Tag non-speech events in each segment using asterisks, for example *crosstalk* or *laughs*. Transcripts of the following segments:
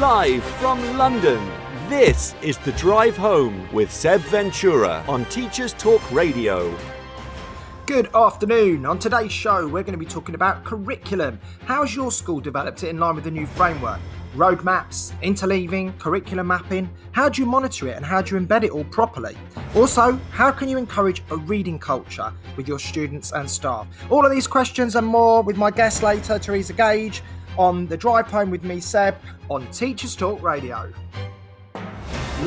Live from London, this is The Drive Home with Seb Ventura on Teachers Talk Radio. Good afternoon. On today's show, we're going to be talking about curriculum. How's your school developed it in line with the new framework? Roadmaps, interleaving, curriculum mapping. How do you monitor it and how do you embed it all properly? Also, how can you encourage a reading culture with your students and staff? All of these questions and more with my guest later, Teresa Gage, on the drive home with me, Seb, on Teachers Talk Radio.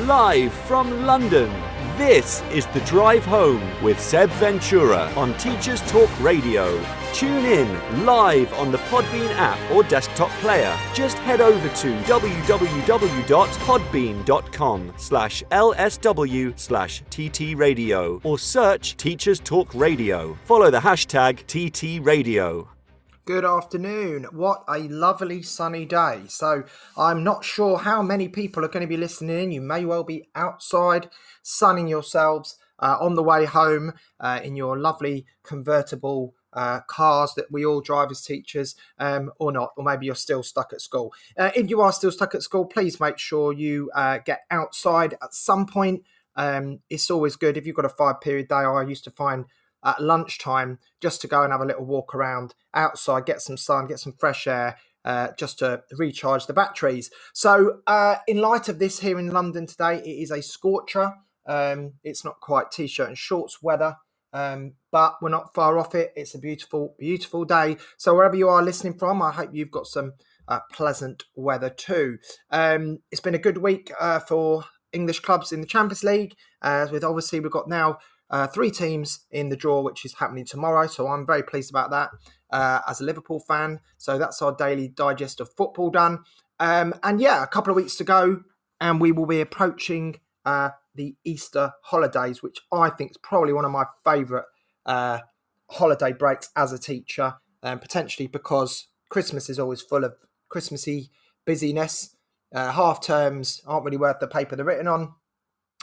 Live from London, this is The Drive Home with Seb Ventura on Teachers Talk Radio. Tune in live on the Podbean app or desktop player. Just head over to www.podbean.com slash lsw slash ttradio or search Teachers Talk Radio. Follow the hashtag TTRadio. Good afternoon. What a lovely sunny day. So, I'm not sure how many people are going to be listening in. You may well be outside sunning yourselves uh, on the way home uh, in your lovely convertible uh, cars that we all drive as teachers, um, or not, or maybe you're still stuck at school. Uh, if you are still stuck at school, please make sure you uh, get outside at some point. Um, it's always good if you've got a five period day. I used to find at lunchtime just to go and have a little walk around outside, get some sun, get some fresh air. Uh, just to recharge the batteries. So, uh, in light of this here in London today, it is a scorcher. Um, it's not quite t-shirt and shorts weather, um, but we're not far off it. It's a beautiful, beautiful day. So wherever you are listening from, I hope you've got some uh, pleasant weather too. Um, it's been a good week uh, for English clubs in the Champions League. Uh, with obviously we've got now uh, three teams in the draw, which is happening tomorrow. So I'm very pleased about that uh, as a Liverpool fan. So that's our daily digest of football done. Um, and yeah, a couple of weeks to go, and we will be approaching uh, the Easter holidays, which I think is probably one of my favourite uh, holiday breaks as a teacher, um, potentially because Christmas is always full of Christmassy busyness. Uh, half terms aren't really worth the paper they're written on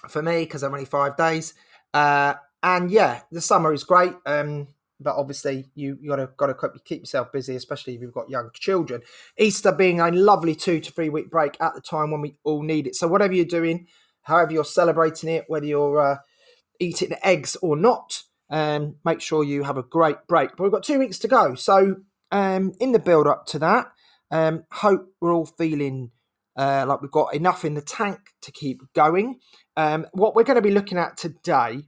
for me because they're only five days. Uh, and yeah, the summer is great. Um, but obviously you you gotta gotta keep yourself busy, especially if you've got young children. Easter being a lovely two to three week break at the time when we all need it. So whatever you're doing, however you're celebrating it, whether you're uh, eating eggs or not, um, make sure you have a great break. But we've got two weeks to go. So um, in the build up to that, um, hope we're all feeling uh, like we've got enough in the tank to keep going. Um, what we're going to be looking at today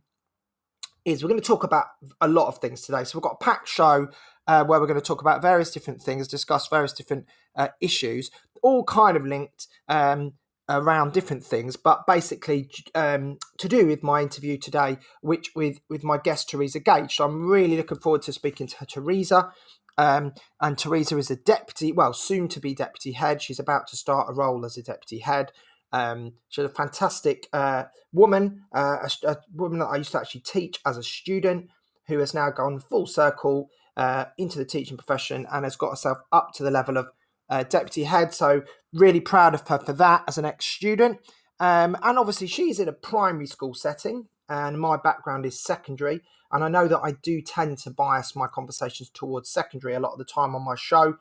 is we're going to talk about a lot of things today. So we've got a packed show uh, where we're going to talk about various different things, discuss various different uh, issues, all kind of linked um, around different things, but basically um, to do with my interview today, which with with my guest Teresa Gage. So I'm really looking forward to speaking to Teresa. Um, and Teresa is a deputy, well, soon to be deputy head. She's about to start a role as a deputy head. Um, she's a fantastic uh, woman, uh, a, a, woman that I used to actually teach as a student, who has now gone full circle uh, into the teaching profession and has got herself up to the level of uh, deputy head. So really proud of her for that as an ex-student. Um, and obviously she's in a primary school setting, and my background is secondary. And I know that I do tend to bias my conversations towards secondary a lot of the time on my show.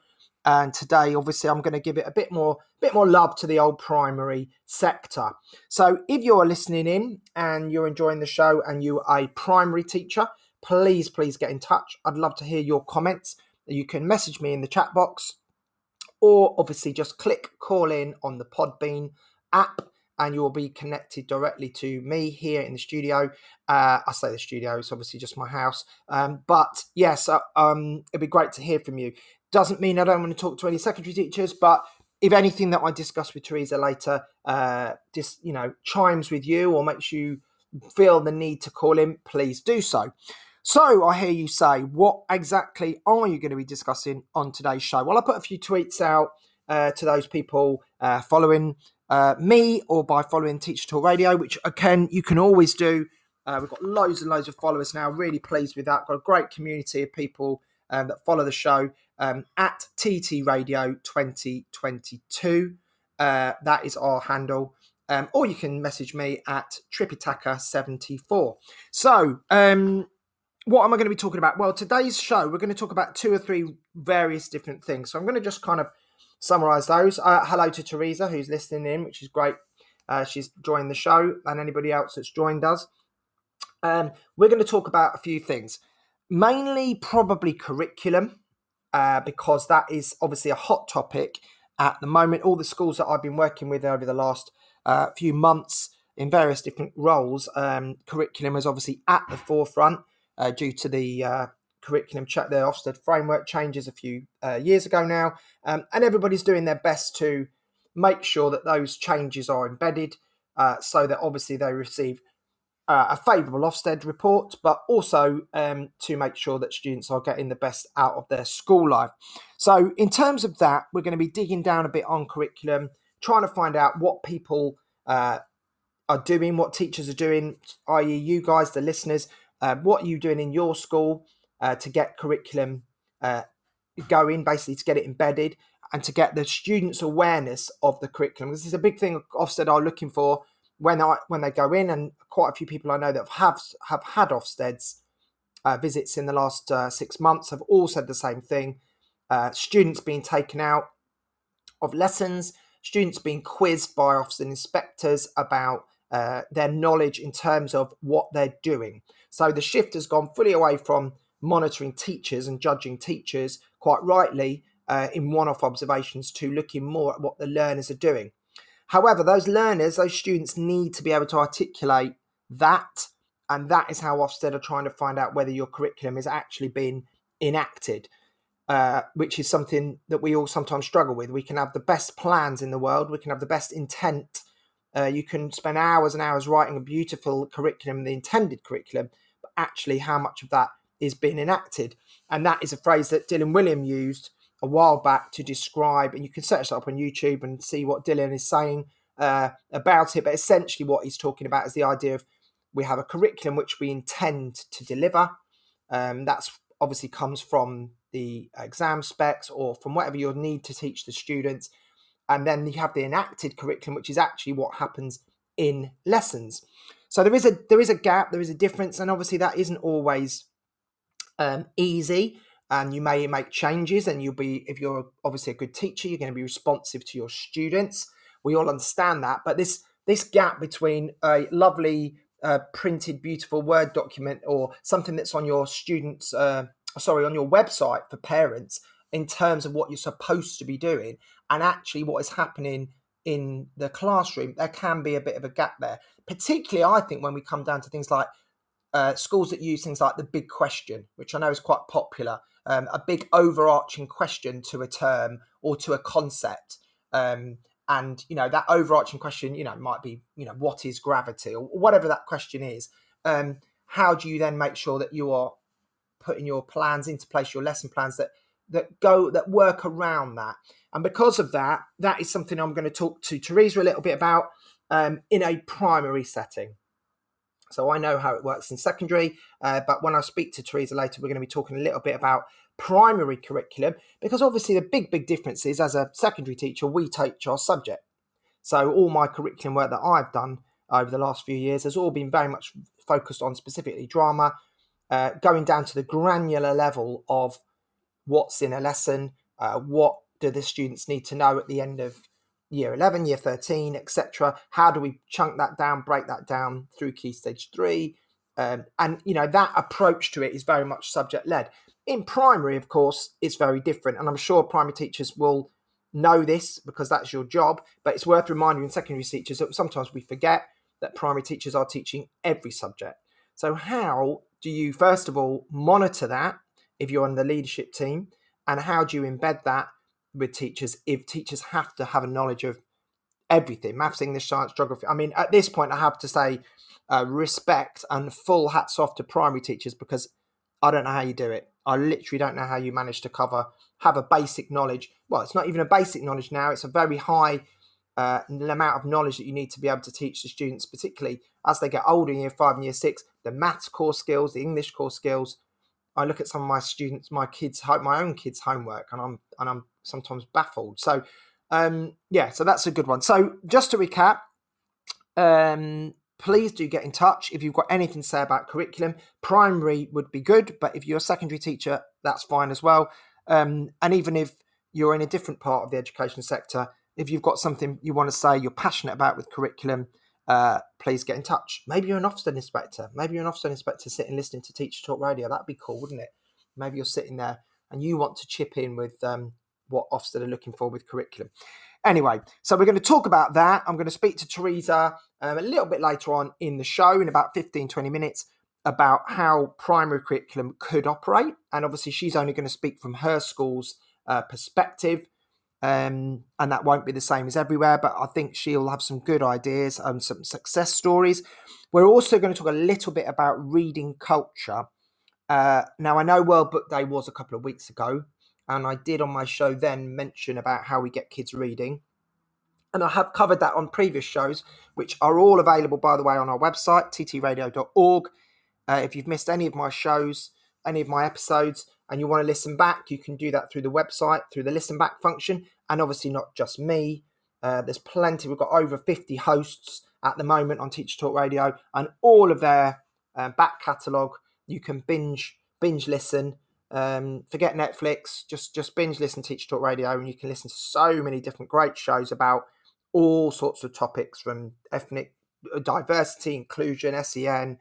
And today, obviously, I'm going to give it a bit more, bit more love to the old primary sector. So, if you're listening in and you're enjoying the show and you are a primary teacher, please, please get in touch. I'd love to hear your comments. You can message me in the chat box, or obviously just click call in on the Podbean app and you will be connected directly to me here in the studio. Uh, I say the studio, it's obviously just my house. Um, but yes, uh, um, it'd be great to hear from you. Doesn't mean I don't want to talk to any secondary teachers, but if anything that I discuss with Teresa later uh, just you know chimes with you or makes you feel the need to call in, please do so. So I hear you say, what exactly are you going to be discussing on today's show? Well, I put a few tweets out uh, to those people uh, following uh, me or by following Teacher Talk Radio, which again you can always do. Uh, we've got loads and loads of followers now. Really pleased with that. Got a great community of people um, that follow the show um, at TT Radio 2022. Uh, that is our handle. Um, or you can message me at Tripitaka74. So, um, what am I going to be talking about? Well, today's show, we're going to talk about two or three various different things. So, I'm going to just kind of summarise those. Uh, hello to Teresa, who's listening in, which is great. Uh, she's joined the show, and anybody else that's joined us. Um, we're going to talk about a few things, mainly probably curriculum, uh, because that is obviously a hot topic at the moment. All the schools that I've been working with over the last uh, few months in various different roles, um, curriculum is obviously at the forefront uh, due to the uh, curriculum check the Ofsted framework changes a few uh, years ago now, um, and everybody's doing their best to make sure that those changes are embedded uh, so that obviously they receive uh, a favourable Ofsted report, but also um, to make sure that students are getting the best out of their school life. So, in terms of that, we're going to be digging down a bit on curriculum, trying to find out what people uh, are doing, what teachers are doing, i.e., you guys, the listeners, uh, what are you doing in your school uh, to get curriculum uh, going, basically to get it embedded and to get the students' awareness of the curriculum. This is a big thing Ofsted are looking for when I when they go in, and quite a few people I know that have have had Ofsted's uh, visits in the last uh, six months have all said the same thing. Uh, students being taken out of lessons, students being quizzed by Ofsted inspectors about uh, their knowledge in terms of what they're doing. So the shift has gone fully away from monitoring teachers and judging teachers, quite rightly, uh, in one off observations to looking more at what the learners are doing. However, those learners, those students need to be able to articulate that. And that is how Ofsted are trying to find out whether your curriculum is actually being enacted, uh, which is something that we all sometimes struggle with. We can have the best plans in the world, we can have the best intent. Uh, you can spend hours and hours writing a beautiful curriculum, the intended curriculum, but actually, how much of that is being enacted? And that is a phrase that Dylan Wiliam used a while back to describe, and you can search that up on YouTube and see what Dylan is saying uh, about it. But essentially, what he's talking about is the idea of we have a curriculum which we intend to deliver. Um, that's obviously comes from the exam specs or from whatever you need to teach the students. And then you have the enacted curriculum, which is actually what happens in lessons. So there is a there is a gap, there is a difference, and obviously that isn't always um, easy and you may make changes and you'll be if you're obviously a good teacher you're going to be responsive to your students. We all understand that but this this gap between a lovely uh, printed beautiful word document or something that's on your students uh, sorry on your website for parents in terms of what you're supposed to be doing and actually what is happening in the classroom there can be a bit of a gap there. Particularly i think when we come down to things like uh, schools that use things like the big question, which I know is quite popular, um, a big overarching question to a term or to a concept. Um, and you know that overarching question, you know, might be, you know, what is gravity or whatever that question is. Um, how do you then make sure that you are putting your plans into place, your lesson plans that that go that work around that? And because of that, that is something I'm going to talk to Teresa a little bit about um, in a primary setting. So I know how it works in secondary, uh, but when I speak to Teresa later, we're going to be talking a little bit about primary curriculum because obviously the big, big difference is as a secondary teacher, we teach our subject. So all my curriculum work that I've done over the last few years has all been very much focused on specifically drama, uh, going down to the granular level of what's in a lesson, uh, what do the students need to know at the end of year 11, year 13, etc. How do we chunk that down, break that down through key stage three? Um, and, you know, that approach to it is very much subject led. In primary, of course, it's very different. And I'm sure primary teachers will know this because that's your job. But it's worth reminding secondary teachers that sometimes we forget that primary teachers are teaching every subject. So, how do you, first of all, monitor that if you're on the leadership team? And how do you embed that with teachers if teachers have to have a knowledge of everything maths english science geography. I mean at this point i have to say uh, respect and full hats off to primary teachers because i don't know how you do it. I literally don't know how you manage to cover have a basic knowledge. Well it's not even a basic knowledge now. It's a very high uh, amount of knowledge that you need to be able to teach the students particularly as they get older in year five and year six the maths core skills the english core skills. I look at some of my students, my kids, my own kids' homework, and I'm and I'm sometimes baffled. So, um, yeah, so that's a good one. So, just to recap, um, please do get in touch if you've got anything to say about curriculum. Primary would be good, but if you're a secondary teacher, that's fine as well. Um, and even if you're in a different part of the education sector, if you've got something you want to say, you're passionate about with curriculum, uh, please get in touch. Maybe you're an Ofsted inspector. Maybe you're an Ofsted inspector sitting listening to Teacher Talk Radio. That'd be cool, wouldn't it? Maybe you're sitting there and you want to chip in with um, what Ofsted are looking for with curriculum. Anyway, so we're going to talk about that. I'm going to speak to Teresa um, a little bit later on in the show in about 15, 20 minutes about how primary curriculum could operate. And obviously, she's only going to speak from her school's uh, perspective. Um, and that won't be the same as everywhere, but I think she'll have some good ideas and some success stories. We're also going to talk a little bit about reading culture. Uh, now, I know World Book Day was a couple of weeks ago, and I did on my show then mention about how we get kids reading. And I have covered that on previous shows, which are all available, by the way, on our website, ttradio.org. Uh, if you've missed any of my shows, any of my episodes, and you want to listen back, you can do that through the website, through the listen back function. And obviously, not just me. Uh, there's plenty. We've got over 50 hosts at the moment on Teacher Talk Radio, and all of their uh, back catalogue. You can binge binge listen. Um, forget Netflix. Just just binge listen Teacher Talk Radio, and you can listen to so many different great shows about all sorts of topics from ethnic uh, diversity, inclusion, SEN,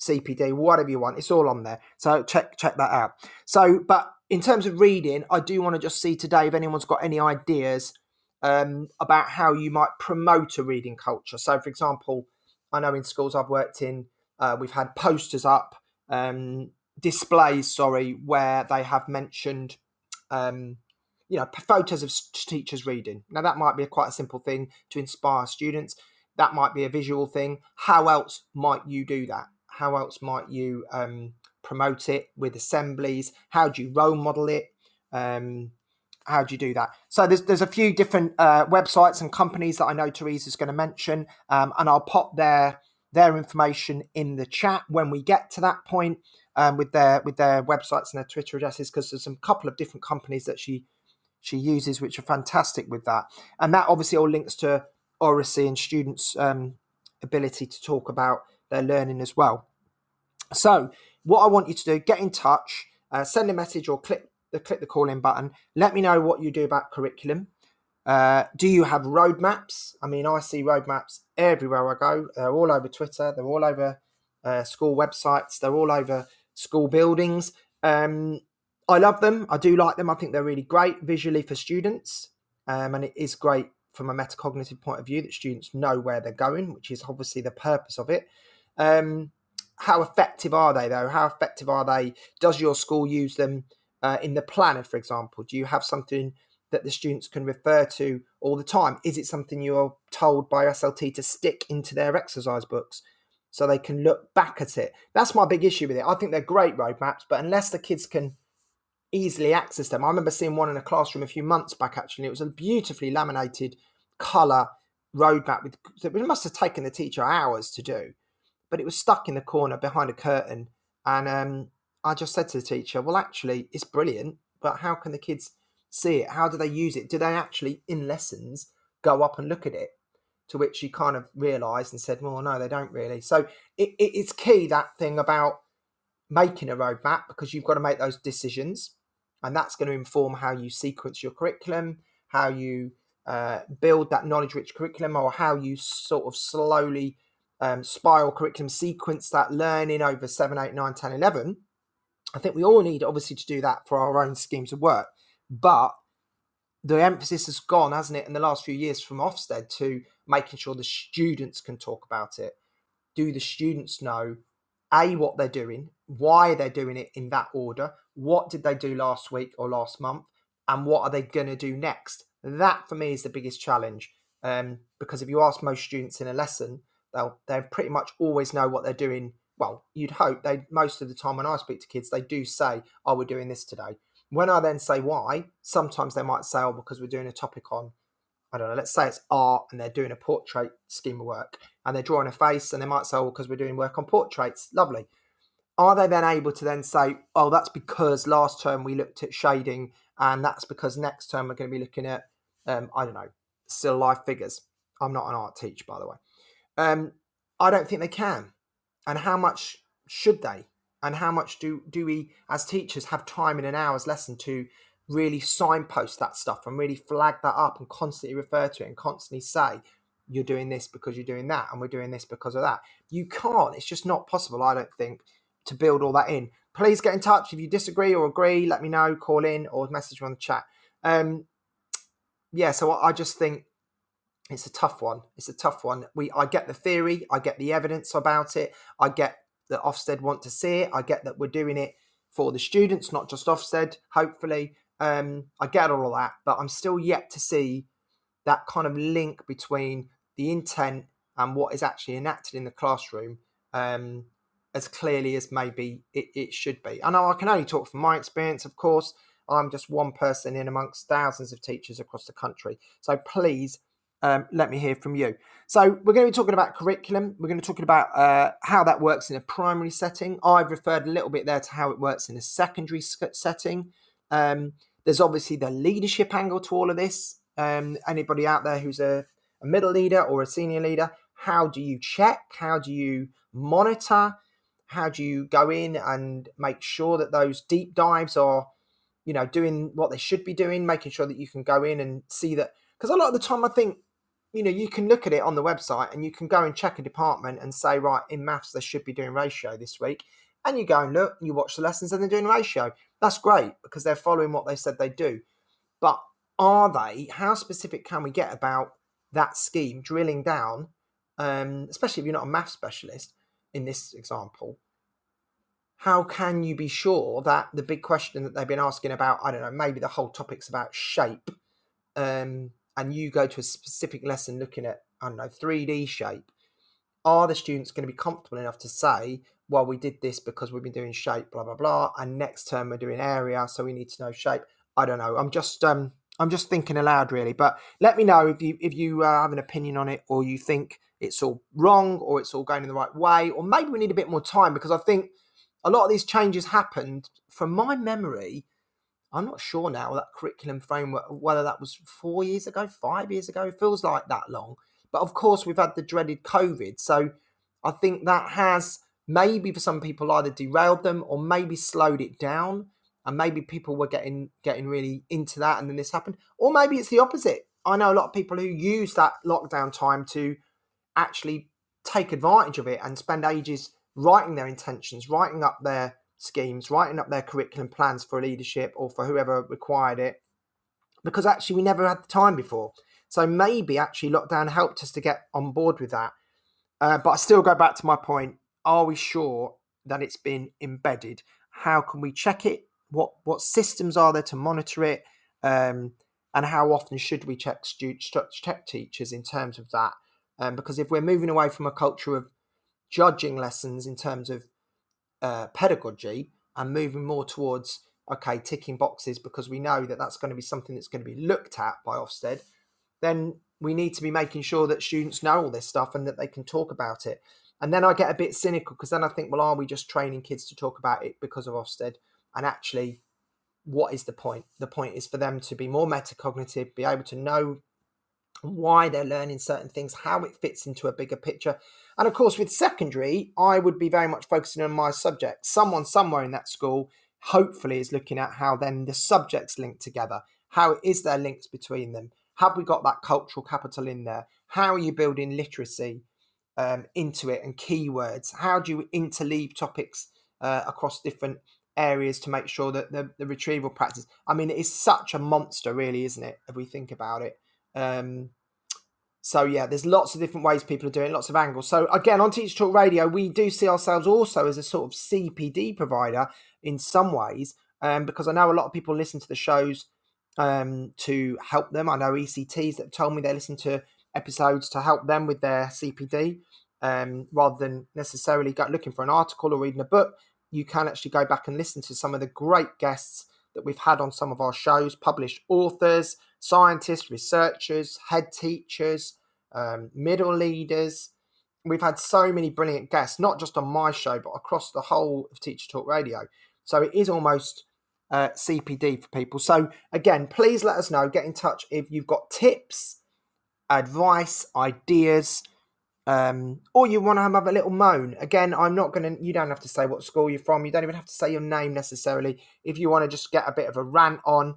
CPD, whatever you want. It's all on there. So check check that out. So, but in terms of reading, I do want to just see today if anyone's got any ideas um, about how you might promote a reading culture. So, for example, I know in schools I've worked in, uh, we've had posters up, um, displays, sorry, where they have mentioned, um, you know, photos of teachers reading. Now, that might be a quite a simple thing to inspire students. That might be a visual thing. How else might you do that? How else might you um, promote it with assemblies? How do you role model it? Um, how do you do that? So there's there's a few different uh, websites and companies that I know Teresa's going to mention, um, and I'll pop their their information in the chat when we get to that point um, with their with their websites and their Twitter addresses because there's a couple of different companies that she she uses which are fantastic with that, and that obviously all links to oracy and students' um, ability to talk about their learning as well. So, what I want you to do, get in touch, uh, send a message or click the click the call in button. Let me know what you do about curriculum. Uh, do you have roadmaps? I mean, I see roadmaps everywhere I go. They're all over Twitter. They're all over uh, school websites. They're all over school buildings. Um, I love them. I do like them. I think they're really great visually for students, um, and it is great from a metacognitive point of view that students know where they're going, which is obviously the purpose of it. Um, how effective are they though? How effective are they? Does your school use them uh, in the planner, for example? Do you have something that the students can refer to all the time? Is it something you're told by SLT to stick into their exercise books so they can look back at it? That's my big issue with it. I think they're great roadmaps, but unless the kids can easily access them, I remember seeing one in a classroom a few months back actually. It was a beautifully laminated colour roadmap with it must have taken the teacher hours to do but it was stuck in the corner behind a curtain. And um, I just said to the teacher, well, actually, it's brilliant, but how can the kids see it? How do they use it? Do they actually, in lessons, go up and look at it? To which she kind of realised and said, well, no, they don't really. So it, it, it's key that thing about making a roadmap because you've got to make those decisions. And that's going to inform how you sequence your curriculum, how you uh, build that knowledge rich curriculum, or how you sort of slowly um, spiral curriculum sequence that learning over 7, 8, 9, 10, 11. I think we all need, obviously, to do that for our own schemes of work. But the emphasis has gone, hasn't it, in the last few years from Ofsted to making sure the students can talk about it. Do the students know, A, what they're doing, why they're doing it in that order, what did they do last week or last month, and what are they going to do next? That, for me, is the biggest challenge. Um, because if you ask most students in a lesson, they'll they pretty much always know what they're doing. Well, you'd hope they most of the time when I speak to kids, they do say, "Oh, we're doing this today." When I then say why, sometimes they might say, "Oh, because we're doing a topic on." I don't know, let's say it's art and they're doing a portrait scheme of work and they're drawing a face and they might say, oh, because we're doing work on portraits. Lovely. Are they then able to then say, oh, that's because last term we looked at shading and that's because next term we're going to be looking at, um, I don't know, still life figures? I'm not an art teacher, by the way. Um, I don't think they can. And how much should they? And how much do do we, as teachers, have time in an hour's lesson to really signpost that stuff and really flag that up and constantly refer to it and constantly say, you're doing this because you're doing that, and we're doing this because of that. You can't. It's just not possible, I don't think, to build all that in. Please get in touch if you disagree or agree. Let me know. Call in or message me on the chat. Um, yeah, so I just think it's a tough one. It's a tough one. We, I get the theory. I get the evidence about it. I get that Ofsted want to see it. I get that we're doing it for the students, not just Ofsted. Hopefully, um, I get all that, but I'm still yet to see that kind of link between the intent and what is actually enacted in the classroom um, as clearly as maybe it, it should be. I know I can only talk from my experience, of course. I'm just one person in amongst thousands of teachers across the country. So please um, let me hear from you. So we're going to be talking about curriculum. We're going to be talking about uh, how that works in a primary setting. I've referred a little bit there to how it works in a secondary setting. Um, there's obviously the leadership angle to all of this. Um, anybody out there who's a, a middle leader or a senior leader, how do you check? How do you monitor? How do you go in and make sure that those deep dives are, you know, doing what they should be doing, making sure that you can go in and see that. Because a lot of the time, I think, you know, you can look at it on the website and you can go and check a department and say, right, in maths, they should be doing ratio this week. And you go and look and you watch the lessons and they're doing ratio. That's great because they're following what they said they do. But are they? How specific can we get about that scheme, drilling down, um, especially if you're not a math specialist in this example? How can you be sure that the big question that they've been asking about, I don't know, maybe the whole topic's about shape, um, and you go to a specific lesson looking at, I don't know, 3D shape, are the students going to be comfortable enough to say, well, we did this because we've been doing shape, blah blah blah, and next term we're doing area, so we need to know shape. I don't know. I'm just um I'm just thinking aloud, really. But let me know if you if you uh, have an opinion on it, or you think it's all wrong, or it's all going in the right way, or maybe we need a bit more time because I think a lot of these changes happened from my memory. I'm not sure now that curriculum framework whether that was four years ago, five years ago. It feels like that long. But of course, we've had the dreaded COVID, so I think that has maybe for some people either derailed them or maybe slowed it down and maybe people were getting getting really into that and then this happened or maybe it's the opposite i know a lot of people who use that lockdown time to actually take advantage of it and spend ages writing their intentions writing up their schemes writing up their curriculum plans for leadership or for whoever required it because actually we never had the time before so maybe actually lockdown helped us to get on board with that uh, but i still go back to my point are we sure that it's been embedded? How can we check it? What what systems are there to monitor it? Um, and how often should we check students, check teachers in terms of that? Um, because if we're moving away from a culture of judging lessons in terms of uh, pedagogy and moving more towards okay ticking boxes because we know that that's going to be something that's going to be looked at by Ofsted, then we need to be making sure that students know all this stuff and that they can talk about it. And then I get a bit cynical because then I think, well, are we just training kids to talk about it because of Ofsted? And actually, what is the point? The point is for them to be more metacognitive, be able to know why they're learning certain things, how it fits into a bigger picture. And of course, with secondary, I would be very much focusing on my subject. Someone somewhere in that school hopefully is looking at how then the subjects link together. How is there links between them? Have we got that cultural capital in there? How are you building literacy? um, into it and keywords? How do you interleave topics uh, across different areas to make sure that the, the retrieval practice? I mean, it is such a monster, really, isn't it? If we think about it. Um, so yeah, there's lots of different ways people are doing, lots of angles. So again, on Teacher Talk Radio, we do see ourselves also as a sort of CPD provider in some ways, um, because I know a lot of people listen to the shows um, to help them. I know ECTs that told me they listen to episodes to help them with their CPD um, rather than necessarily go, looking for an article or reading a book. You can actually go back and listen to some of the great guests that we've had on some of our shows, published authors, scientists, researchers, head teachers, um, middle leaders. We've had so many brilliant guests, not just on my show, but across the whole of Teacher Talk Radio. So it is almost uh, CPD for people. So again, please let us know. Get in touch if you've got tips, advice, ideas, um, or you want to have a little moan. Again, I'm not going to, you don't have to say what school you're from. You don't even have to say your name necessarily. If you want to just get a bit of a rant on,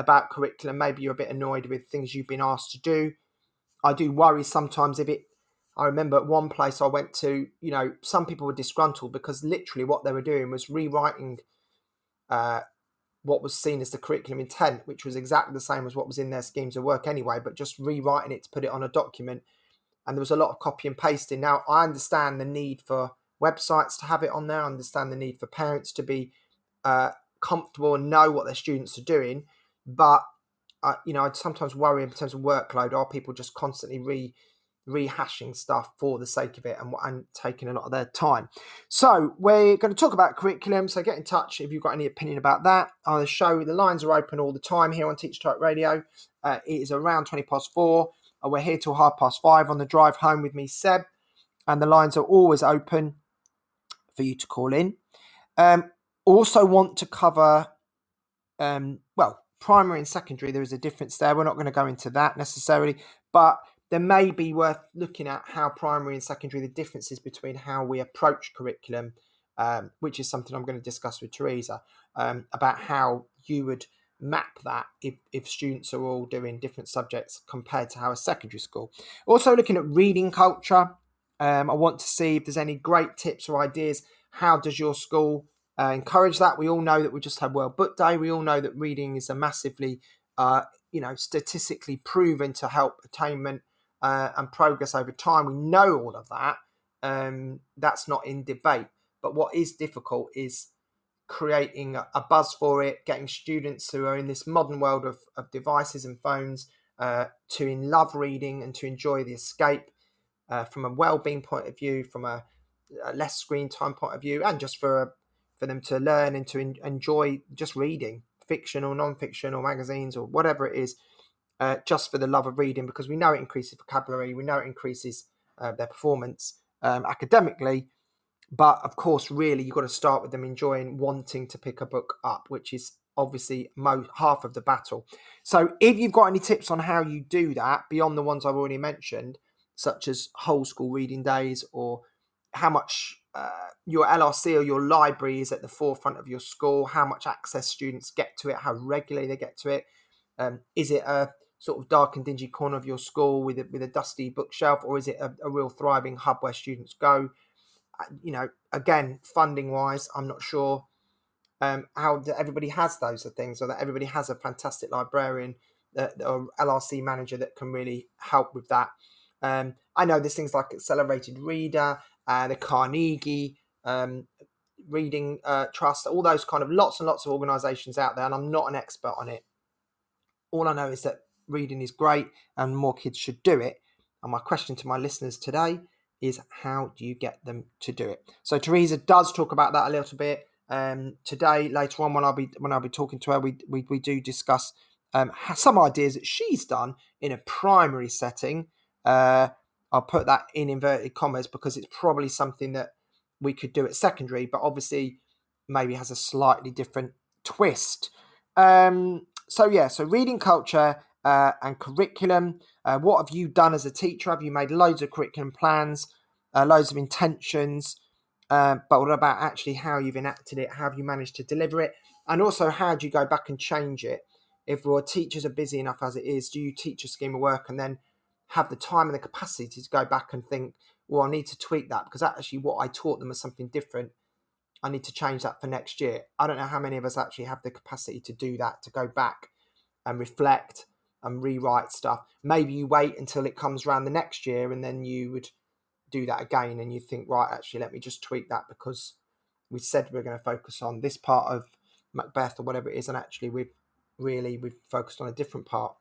about curriculum. Maybe you're a bit annoyed with things you've been asked to do. I do worry sometimes if it. I remember at one place I went to, you know, some people were disgruntled because literally what they were doing was rewriting uh, what was seen as the curriculum intent, which was exactly the same as what was in their schemes of work anyway, but just rewriting it to put it on a document. And there was a lot of copy and pasting. Now, I understand the need for websites to have it on there, I understand the need for parents to be uh, comfortable and know what their students are doing. But, uh, you know, I sometimes worry in terms of workload are people just constantly re rehashing stuff for the sake of it and, and taking a lot of their time. So we're going to talk about curriculum. So get in touch if you've got any opinion about that. On the show, the lines are open all the time here on Teach Talk Radio. Uh, it is around 20 past four. Uh, we're here till half past five on the drive home with me, Seb. And the lines are always open for you to call in. Um, also want to cover, um, well, primary and secondary, there is a difference there. We're not going to go into that necessarily, but there may be worth looking at how primary and secondary, the differences between how we approach curriculum, um, which is something I'm going to discuss with Teresa, um, about how you would map that if, if students are all doing different subjects compared to how a secondary school. Also, looking at reading culture, um, I want to see if there's any great tips or ideas. How does your school uh, encourage that? We all know that we just had World Book Day. We all know that reading is a massively, uh, you know, statistically proven to help attainment uh, and progress over time. We know all of that. Um, that's not in debate. But what is difficult is creating a, buzz for it, getting students who are in this modern world of, of devices and phones uh, to in love reading and to enjoy the escape uh, from a well-being point of view, from a, a, less screen time point of view, and just for a, for them to learn and to enjoy just reading fiction or non-fiction or magazines or whatever it is uh, just for the love of reading because we know it increases vocabulary, we know it increases uh, their performance um, academically. But of course, really, you've got to start with them enjoying wanting to pick a book up, which is obviously most, half of the battle. So, if you've got any tips on how you do that beyond the ones I've already mentioned, such as whole school reading days or how much uh, your LRC or your library is at the forefront of your school, how much access students get to it, how regularly they get to it. Um, is it a sort of dark and dingy corner of your school with a, with a dusty bookshelf, or is it a, a real thriving hub where students go? Uh, you know, again, funding wise, I'm not sure um, how everybody has those things, or that everybody has a fantastic librarian uh, or LRC manager that can really help with that. Um, I know there's things like Accelerated Reader, uh, the Carnegie um, Reading uh, Trust, all those kind of lots and lots of organisations out there, and I'm not an expert on it. All I know is that reading is great and more kids should do it. And my question to my listeners today is how do you get them to do it? So Teresa does talk about that a little bit um, today. Later on, when I'll be when I'll be talking to her, we we, we do discuss um, some ideas that she's done in a primary setting. Uh, I'll put that in inverted commas because it's probably something that we could do at secondary, but obviously maybe has a slightly different twist. Um, so yeah, so reading culture uh, and curriculum. Uh, what have you done as a teacher? Have you made loads of curriculum plans, uh, loads of intentions? Uh, but what about actually how you've enacted it? How have you managed to deliver it? And also, how do you go back and change it? If your teachers are busy enough as it is, do you teach a scheme of work and then have the time and the capacity to go back and think, well, I need to tweak that because actually what I taught them was something different. I need to change that for next year. I don't know how many of us actually have the capacity to do that, to go back and reflect and rewrite stuff. Maybe you wait until it comes around the next year and then you would do that again and you think, right, actually, let me just tweak that because we said we are going to focus on this part of Macbeth or whatever it is, and actually we've really we've focused on a different part.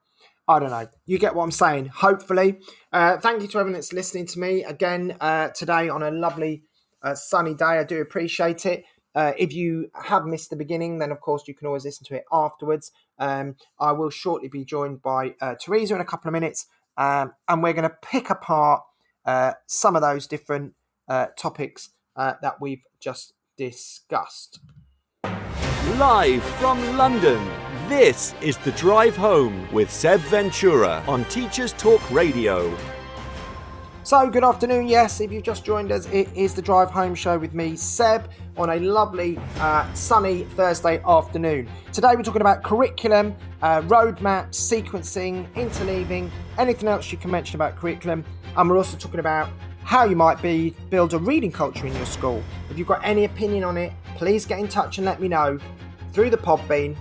I don't know. You get what I'm saying. Hopefully, uh, thank you to everyone that's listening to me again uh, today on a lovely uh, sunny day. I do appreciate it. Uh, if you have missed the beginning, then of course you can always listen to it afterwards. Um, I will shortly be joined by uh, Teresa in a couple of minutes, um, and we're going to pick apart uh, some of those different uh, topics uh, that we've just discussed. Live from London, this is The Drive Home with Seb Ventura on Teachers Talk Radio. So, good afternoon. Yes, if you've just joined us, it is the Drive Home Show with me, Seb, on a lovely uh, sunny Thursday afternoon. Today, we're talking about curriculum, uh, roadmap, sequencing, interleaving, anything else you can mention about curriculum. And we're also talking about how you might be build a reading culture in your school. If you've got any opinion on it, please get in touch and let me know through the Podbean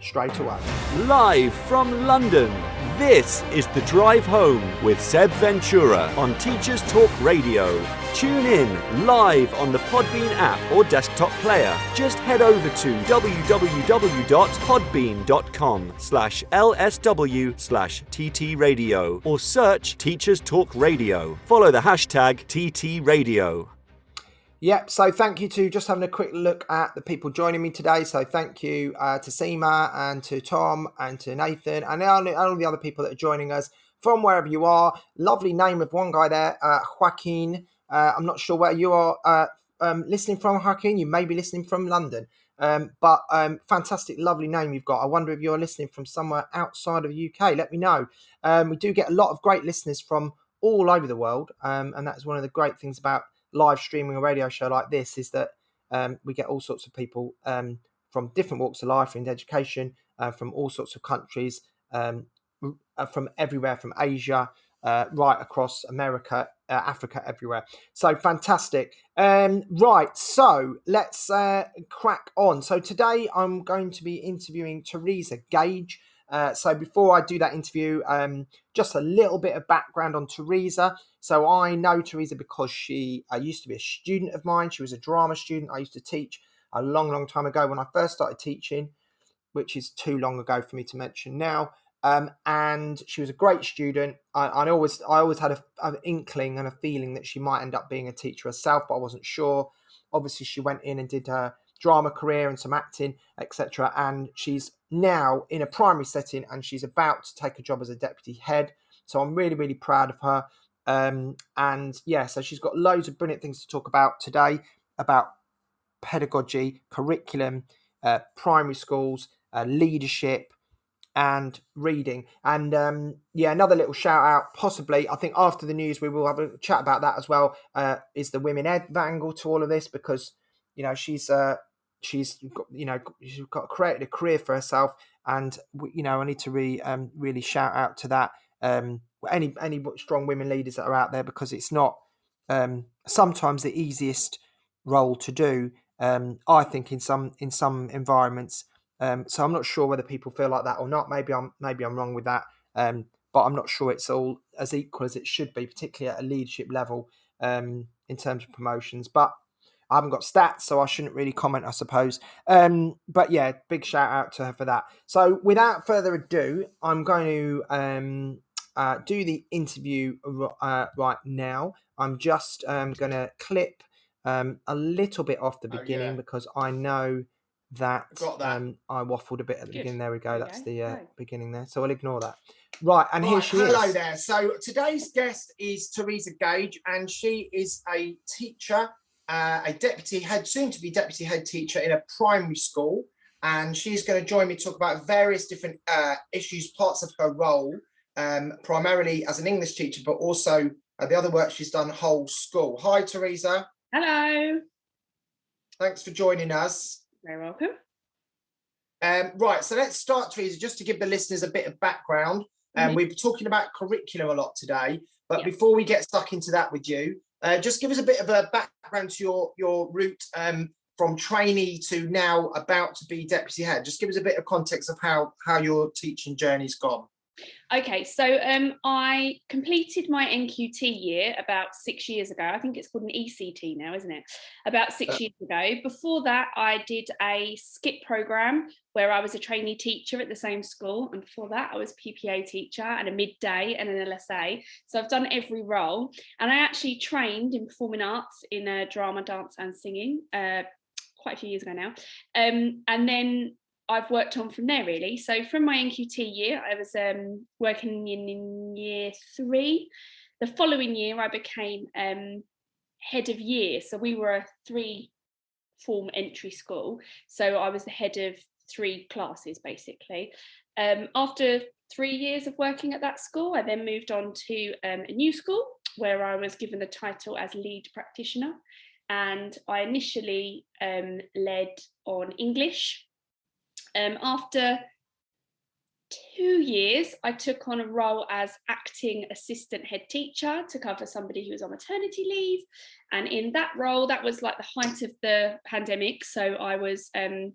straight away. Live from London, this is The Drive Home with Seb Ventura on Teachers Talk Radio. Tune in live on the Podbean app or desktop player. Just head over to www.podbean.com slash lsw slash ttradio or search Teachers Talk Radio. Follow the hashtag TTRadio. Yep. So thank you to just having a quick look at the people joining me today. So thank you uh, to Seema and to Tom and to Nathan and all, all the other people that are joining us from wherever you are. Lovely name of one guy there, uh, Joaquin. Uh, I'm not sure where you are uh, um, listening from, Joaquin. You may be listening from London. Um, but um, fantastic, lovely name you've got. I wonder if you're listening from somewhere outside of the UK. Let me know. Um, we do get a lot of great listeners from all over the world, um, and that's one of the great things about live streaming a radio show like this is that um, we get all sorts of people um, from different walks of life in education, uh, from all sorts of countries, um, uh, from everywhere, from Asia, uh, right across America, uh, Africa, everywhere. So fantastic. Um, right, so let's uh, crack on. So today I'm going to be interviewing Teresa Gage. Uh, so before I do that interview, um, just a little bit of background on Teresa. So I know Teresa because she uh, used to be a student of mine. She was a drama student. I used to teach a long, long time ago when I first started teaching, which is too long ago for me to mention now. Um, and she was a great student. I, I always, I always had a, an inkling and a feeling that she might end up being a teacher herself, but I wasn't sure. Obviously, she went in and did her drama career and some acting, etc. And she's now in a primary setting and she's about to take a job as a deputy head. So I'm really, really proud of her. Um, and yeah, so she's got loads of brilliant things to talk about today about pedagogy, curriculum, uh, primary schools, uh, leadership, and reading. And um, yeah, another little shout out, possibly, I think after the news, we will have a chat about that as well. Uh, is the women ed angle to all of this because, you know, she's uh, she's got you know she's got created a career for herself and you know i need to re, um, really shout out to that um, any any strong women leaders that are out there because it's not um, sometimes the easiest role to do um, i think in some in some environments. Um, so i'm not sure whether people feel like that or not. Maybe i'm maybe i'm wrong with that um, but i'm not sure it's all as equal as it should be particularly at a leadership level in terms of promotions. But I haven't got stats, so I shouldn't really comment, I suppose. Um, but yeah, big shout out to her for that. So without further ado, I'm going to um, uh, do the interview uh, right now. I'm just um, going to clip um, a little bit off the beginning oh, yeah. because I know that, that. Um, I waffled a bit at the Good. beginning. There we go. That's go. the uh, beginning there. So I'll ignore that. Right, and right, here she hello is. Hello there. So today's guest is Teresa Gage, and she is a teacher uh, a deputy head, soon to be deputy head teacher in a primary school. And she's going to join me to talk about various different uh, issues, parts of her role, um, primarily as an English teacher, but also uh, the other work she's done whole school. Hi, Teresa. Hello. Thanks for joining us. Very welcome. Um, right, so let's start, Teresa, just to give the listeners a bit of background. Um, mm-hmm. We've been talking about curriculum a lot today, but yeah. before we get stuck into that with you, uh, just give us a bit of a background to your your route um, from trainee to now about to be deputy head. Just give us a bit of context of how how your teaching journey's gone. Okay, so um, I completed my NQT year about six years ago. I think it's called an ECT now, isn't it? About six uh, years ago. Before that, I did a SCITT program where I was a trainee teacher at the same school. And before that, I was a PPA teacher and a midday and an LSA. So I've done every role. And I actually trained in performing arts in uh, drama, dance, and singing. Uh, quite a few years ago now. Um, and then I've worked on from there really. So from my NQT year, I was um, working in, in, year three. The following year, I became um, head of year. So we were a three form entry school. So I was the head of three classes basically. Um, after three years of working at that school. I then moved on to um, a new school where I was given the title as lead practitioner. And I initially um, led on English. Um, after two years, I took on a role as acting assistant head teacher to cover somebody who was on maternity leave. And in that role, that was like the height of the pandemic. So I was um,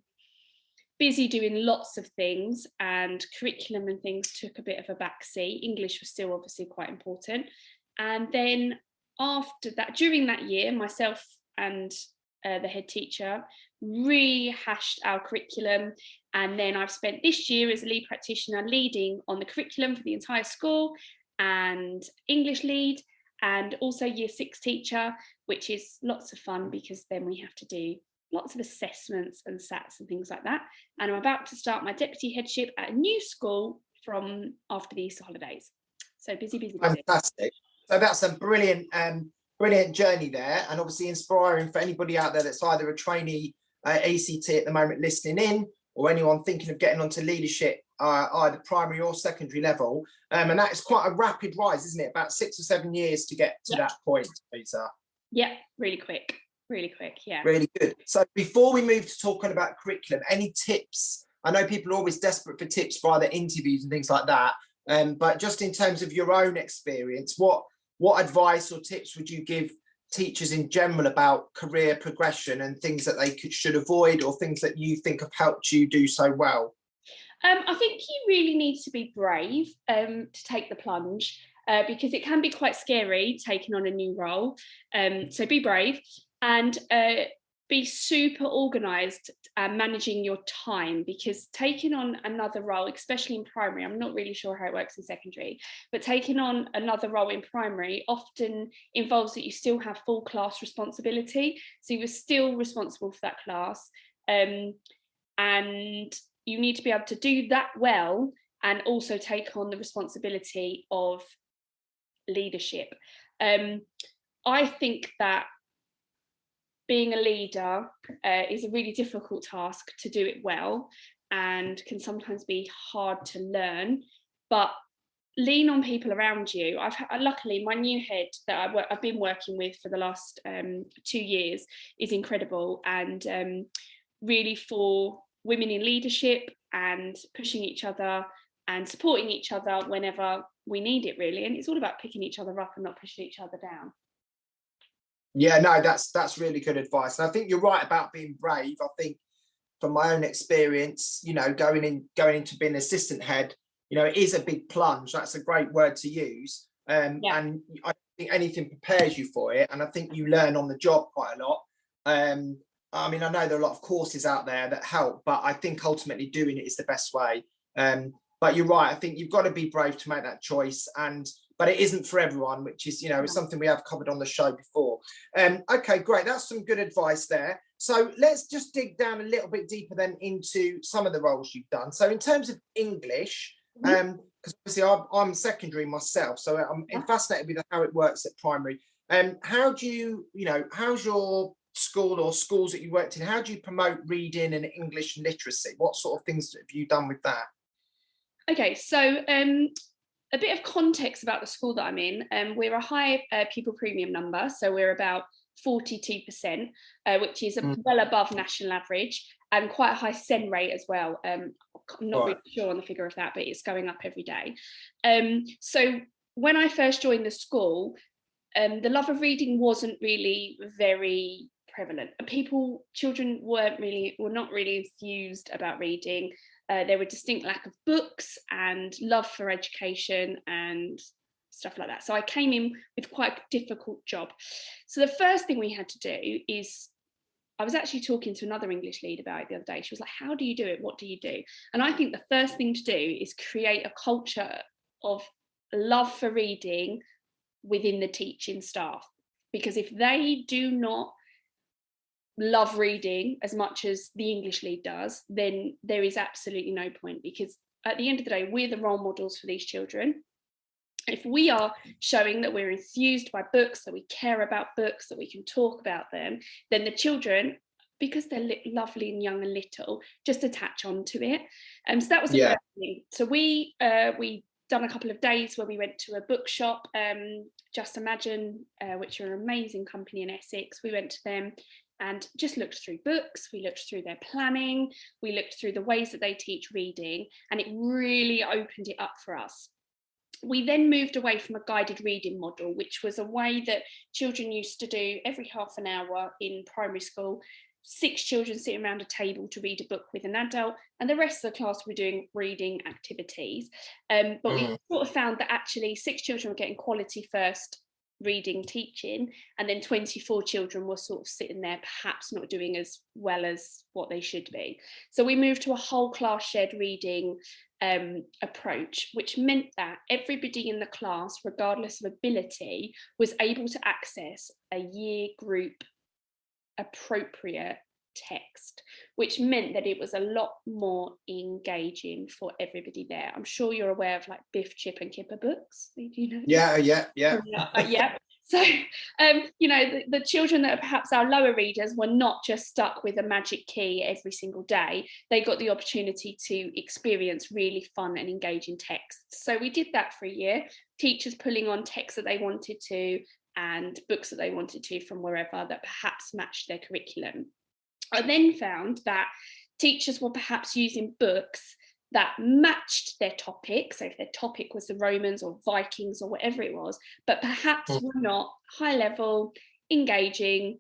busy doing lots of things, and curriculum and things took a bit of a backseat. English was still obviously quite important. And then after that, during that year, myself and uh, the head teacher rehashed our curriculum and then I've spent this year as a lead practitioner leading on the curriculum for the entire school and English lead and also year six teacher, which is lots of fun because then we have to do lots of assessments and SATs and things like that. And I'm about to start my deputy headship at a new school from after the Easter holidays. So busy, busy, busy. Fantastic. So that's a brilliant, um, brilliant journey there, and obviously inspiring for anybody out there that's either a trainee uh, ECT at the moment listening in, or anyone thinking of getting onto leadership, uh, either primary or secondary level. Um, and that is quite a rapid rise, isn't it? About six or seven years to get to that point, Peter. Yeah, really quick, really quick. Yeah. Really good. So before we move to talking about curriculum, any tips? I know people are always desperate for tips via the interviews and things like that. Um, but just in terms of your own experience, what what advice or tips would you give teachers in general about career progression and things that they could, should avoid or things that you think have helped you do so well? Um, I think you really need to be brave um, to take the plunge uh, because it can be quite scary taking on a new role. Um, so be brave and uh, be super organized uh, managing your time because taking on another role especially in primary i'm not really sure how it works in secondary but taking on another role in primary often involves that you still have full class responsibility. So you're still responsible for that class um, and you need to be able to do that well and also take on the responsibility of leadership. Um, i think that being a leader uh, is a really difficult task to do it well and can sometimes be hard to learn. But lean on people around you. I've luckily my new head that I have been working with for the last um, two years is incredible and um, really for women in leadership and pushing each other and supporting each other whenever we need it really. And it's all about picking each other up and not pushing each other down yeah, no, that's that's really good advice. And I think you're right about being brave. I think from my own experience, you know, going in going into being assistant head, you know, it is a big plunge. That's a great word to use. Um, yeah. and I think anything prepares you for it. And I think you learn on the job quite a lot. Um, I mean, I know there are a lot of courses out there that help, but I think ultimately doing it is the best way. Um, but you're right. I think you've got to be brave to make that choice. And but it isn't for everyone, which is, you know, something we have covered on the show before. Um, okay, great. That's some good advice there. So let's just dig down a little bit deeper then into some of the roles you've done. So in terms of English, mm-hmm. um, because obviously I'm, I'm, secondary myself, so I'm yeah. fascinated with how it works at primary. Um, how do you, you know, how's your school or schools that you worked in? How do you promote reading and English literacy? What sort of things have you done with that? Okay, so um, a bit of context about the school that I'm in. Um, we're a high uh, pupil premium number, so we're about 42%, uh, which is mm. well above national average and quite a high SEN rate as well. Um, I'm not right. really sure on the figure of that, but it's going up every day. Um, so when I first joined the school, um, the love of reading wasn't really very prevalent. People, children weren't really, were not really enthused about reading. Uh, there were distinct lack of books and love for education and stuff like that. So I came in with quite a difficult job. So the first thing we had to do is I was actually talking to another English lead about it the other day. She was like, How do you do it? What do you do? And I think the first thing to do is create a culture of love for reading within the teaching staff. Because if they do not love reading as much as the English lead does, then there is absolutely no point because at the end of the day, we're the role models for these children. If we are showing that we're enthused by books, that we care about books, that we can talk about them, then the children because they're li- lovely and young and little, just attach onto it. Um, so that was the Yeah. thing. So we uh, we done a couple of days where we went to a bookshop, um, Just Imagine, uh, which are an amazing company in Essex. We went to them and just looked through books. We looked through their planning. We looked through the ways that they teach reading, and it really opened it up for us we then moved away from a guided reading model, which was a way that children used to do every half an hour in primary school. Six children sitting around a table to read a book with an adult, and the rest of the class were doing reading activities. Um, but we Mm. sort of found that actually six children were getting quality first reading teaching, and then 24 children were sort of sitting there, perhaps not doing as well as what they should be. So we moved to a whole class shared reading um, approach, which meant that everybody in the class, regardless of ability, was able to access a year group appropriate text, which meant that it was a lot more engaging for everybody there. I'm sure you're aware of like Biff, Chip, and Kipper books. Do you know? Yeah, yeah, yeah. *laughs* Yeah. So, um, you know, the, the children that are perhaps our lower readers were not just stuck with a magic key every single day. They got the opportunity to experience really fun and engaging texts. So we did that for a year. Teachers pulling on texts that they wanted to and books that they wanted to from wherever that perhaps matched their curriculum. I then found that teachers were perhaps using books that matched their topic. So if their topic was the Romans or Vikings or whatever it was, but perhaps Mm. were not high level, engaging,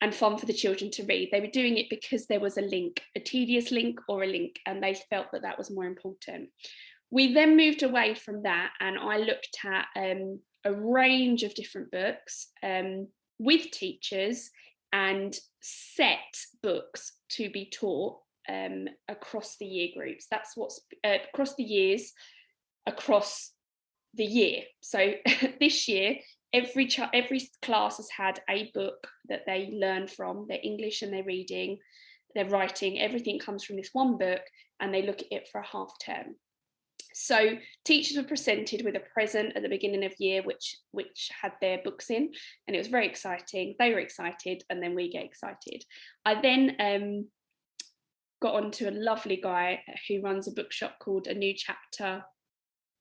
and fun for the children to read. They were doing it because there was a link, a tedious link or a link, and they felt that that was more important. We then moved away from that, and I looked at um, a range of different books um, with teachers and set books to be taught um, across the year groups. That's what's uh, across the years, across the year. So *laughs* this year, every ch- every class has had a book that they learn from. Their English and their reading, their writing, everything comes from this one book, and they look at it for a half term. So teachers were presented with a present at the beginning of year, which which had their books in, and it was very exciting. They were excited, and then we get excited. I then um, got on to a lovely guy who runs a bookshop called A New Chapter,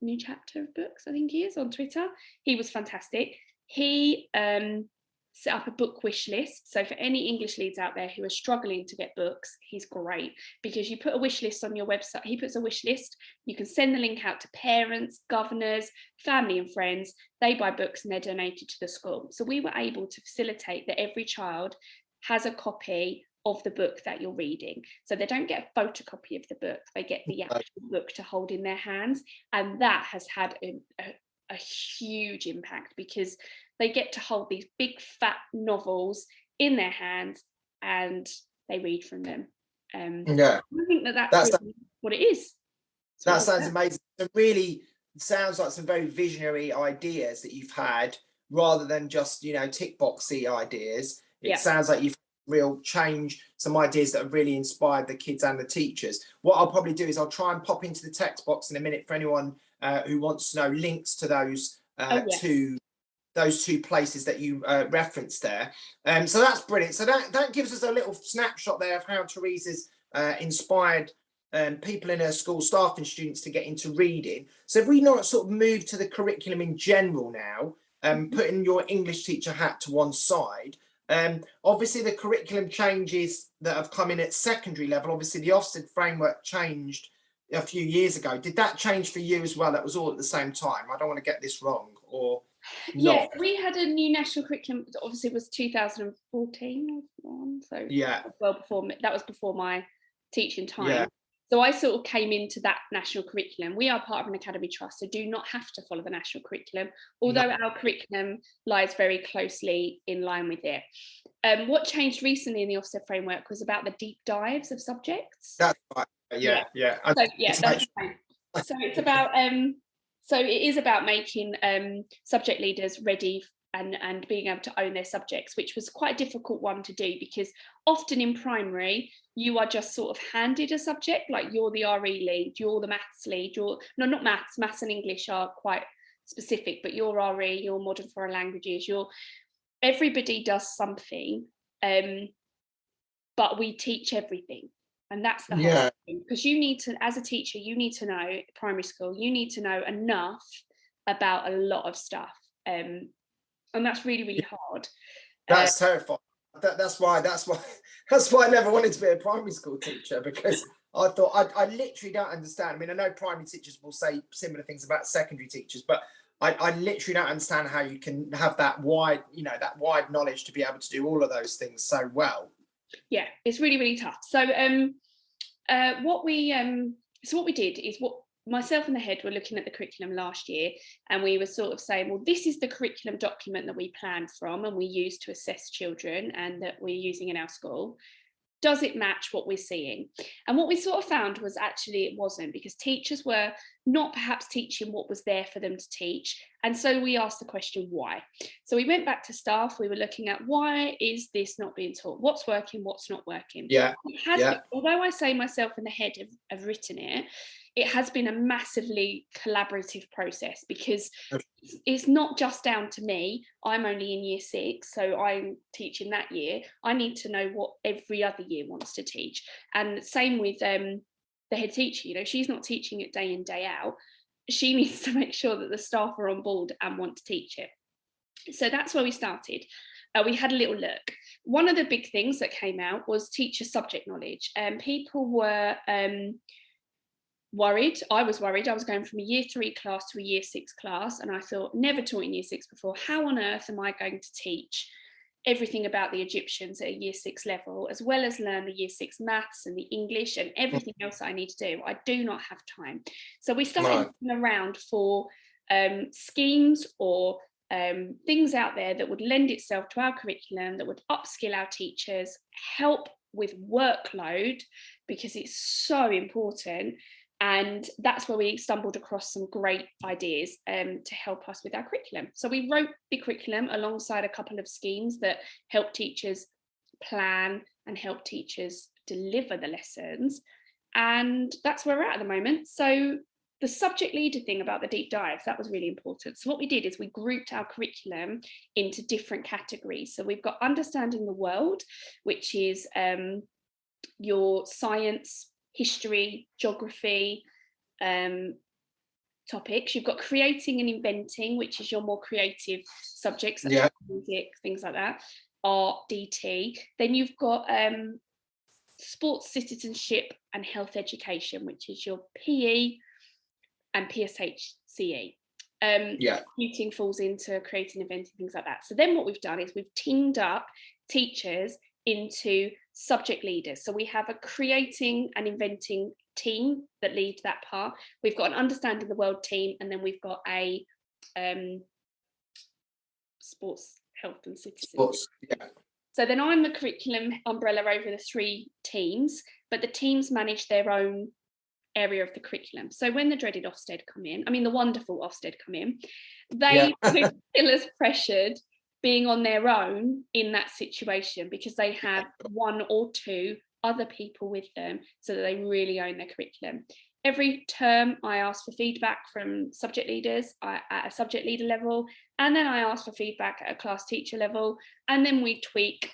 New Chapter of Books, I think he is on Twitter. He was fantastic. He um, set up a book wish list. So for any English leads out there who are struggling to get books, he's great because you put a wish list on your website. He puts a wish list. You can send the link out to parents, governors, family, and friends. They buy books and they're donated to the school. So we were able to facilitate that every child has a copy of the book that you're reading. So they don't get a photocopy of the book, they get the actual book to hold in their hands. And that has had a, a, a huge impact because they get to hold these big fat novels in their hands and they read from them. Um, Yeah. I think that that's, That's- really what it is. It's That sounds amazing. It really sounds like some very visionary ideas that you've had rather than just, you know, tick boxy ideas. It Yeah. sounds like you've real change, some ideas that have really inspired the kids and the teachers. What I'll probably do is I'll try and pop into the text box in a minute for anyone uh, who wants to know links to those uh, Oh, yeah. two those two places that you uh, referenced there. Um, so that's brilliant. So that that gives us a little snapshot there of how Teresa's uh, inspired um, people in her school, staff and students to get into reading. So if we not sort of move to the curriculum in general now, um, putting your English teacher hat to one side, um, obviously the curriculum changes that have come in at secondary level. Obviously the Ofsted framework changed a few years ago. Did that change for you as well? That was all at the same time. I don't want to get this wrong or Yes, not. we had a new national curriculum. Obviously, it was 2014. one, So Yeah, well before that was before my teaching time. Yeah. So I sort of came into that national curriculum. We are part of an academy trust, so do not have to follow the national curriculum, although our curriculum lies very closely in line with it. Um, what changed recently in the Ofsted framework was about the deep dives of subjects. that's right. Yeah, yeah. I- so yeah it's that's fine. so it's about um so it is about making um subject leaders ready and and being able to own their subjects which was quite a difficult one to do because often in primary you are just sort of handed a subject like you're the RE lead you're the maths lead you're no not maths maths and English are quite specific but you're RE you're modern foreign languages you're everybody does something um but we teach everything and that's the Yeah. because you need to as a teacher you need to know primary school you need to know enough about a lot of stuff um and that's really really hard Uh, That's terrifying. That, that's why. That's why. *laughs* That's why I never wanted to be a primary school teacher because I thought I, I literally don't understand. I mean, I know primary teachers will say similar things about secondary teachers, but I, I literally don't understand how you can have that wide, you know, that wide knowledge to be able to do all of those things so well. yeah it's really really tough so um uh what we um so what we did is what myself and the head were looking at the curriculum last year and we were sort of saying well this is the curriculum document that we planned from and we use to assess children and that we're using in our school does it match what we're seeing and what we sort of found was actually it wasn't because teachers were not perhaps teaching what was there for them to teach and so we asked the question why so we went back to staff we were looking at why is this not being taught what's working what's not working Yeah. Yeah. been- although I say myself in the head have, have written it, it has been a massively collaborative process because it's- not just down to me. I'm only in year six, so I'm teaching that year. I need to know what every other year wants to teach. And same with um, the head teacher, you know, she's not teaching it day in, day out. She *laughs* needs to make sure that the staff are on board and want to teach it. So that's where we started. Uh, we had a little look one of the big things that came out was teacher subject knowledge and people were um, worried. I was worried. I was going from a year three class to a year six class and i thought never taught in year six before. How on earth am i going to teach everything about the egyptians at a year six level as well as learn the year six maths and the english and everything else that i need to do? I do not have time. So we started No. looking around for um, schemes or um, things out there that would lend itself to our curriculum, that would upskill our teachers, help with workload because it's so important. And that's where we stumbled across some great ideas um, to help us with our curriculum. So we wrote the curriculum alongside a couple of schemes that help teachers plan and help teachers deliver the lessons. And that's where we're at at the moment. So the subject leader thing about the deep dives that was really important so what we did is we grouped our curriculum into different categories so we've got understanding the world which is um, your science history geography um, topics you've got creating and inventing which is your more creative subjects Yeah. music things like that art dt then you've got um, sports citizenship and health education which is your pe and PSHCE. Um, Yeah. computing falls into creating, inventing, things like that. So then what we've done is we've teamed up teachers into subject leaders. So we have a creating and inventing team that lead that part. We've got an understanding the world team, and then we've got a um, sports health and citizenship. Sports. Yeah. So then I'm the curriculum umbrella over the three teams, but the teams manage their own area of the curriculum. So when the dreaded Ofsted come in, I mean the wonderful Ofsted come in, they Yeah. feel as pressured being on their own in that situation because they have one or two other people with them so that they really own their curriculum. Every term, I ask for feedback from subject leaders at a subject leader level, and then I ask for feedback at a class teacher level, and then we tweak.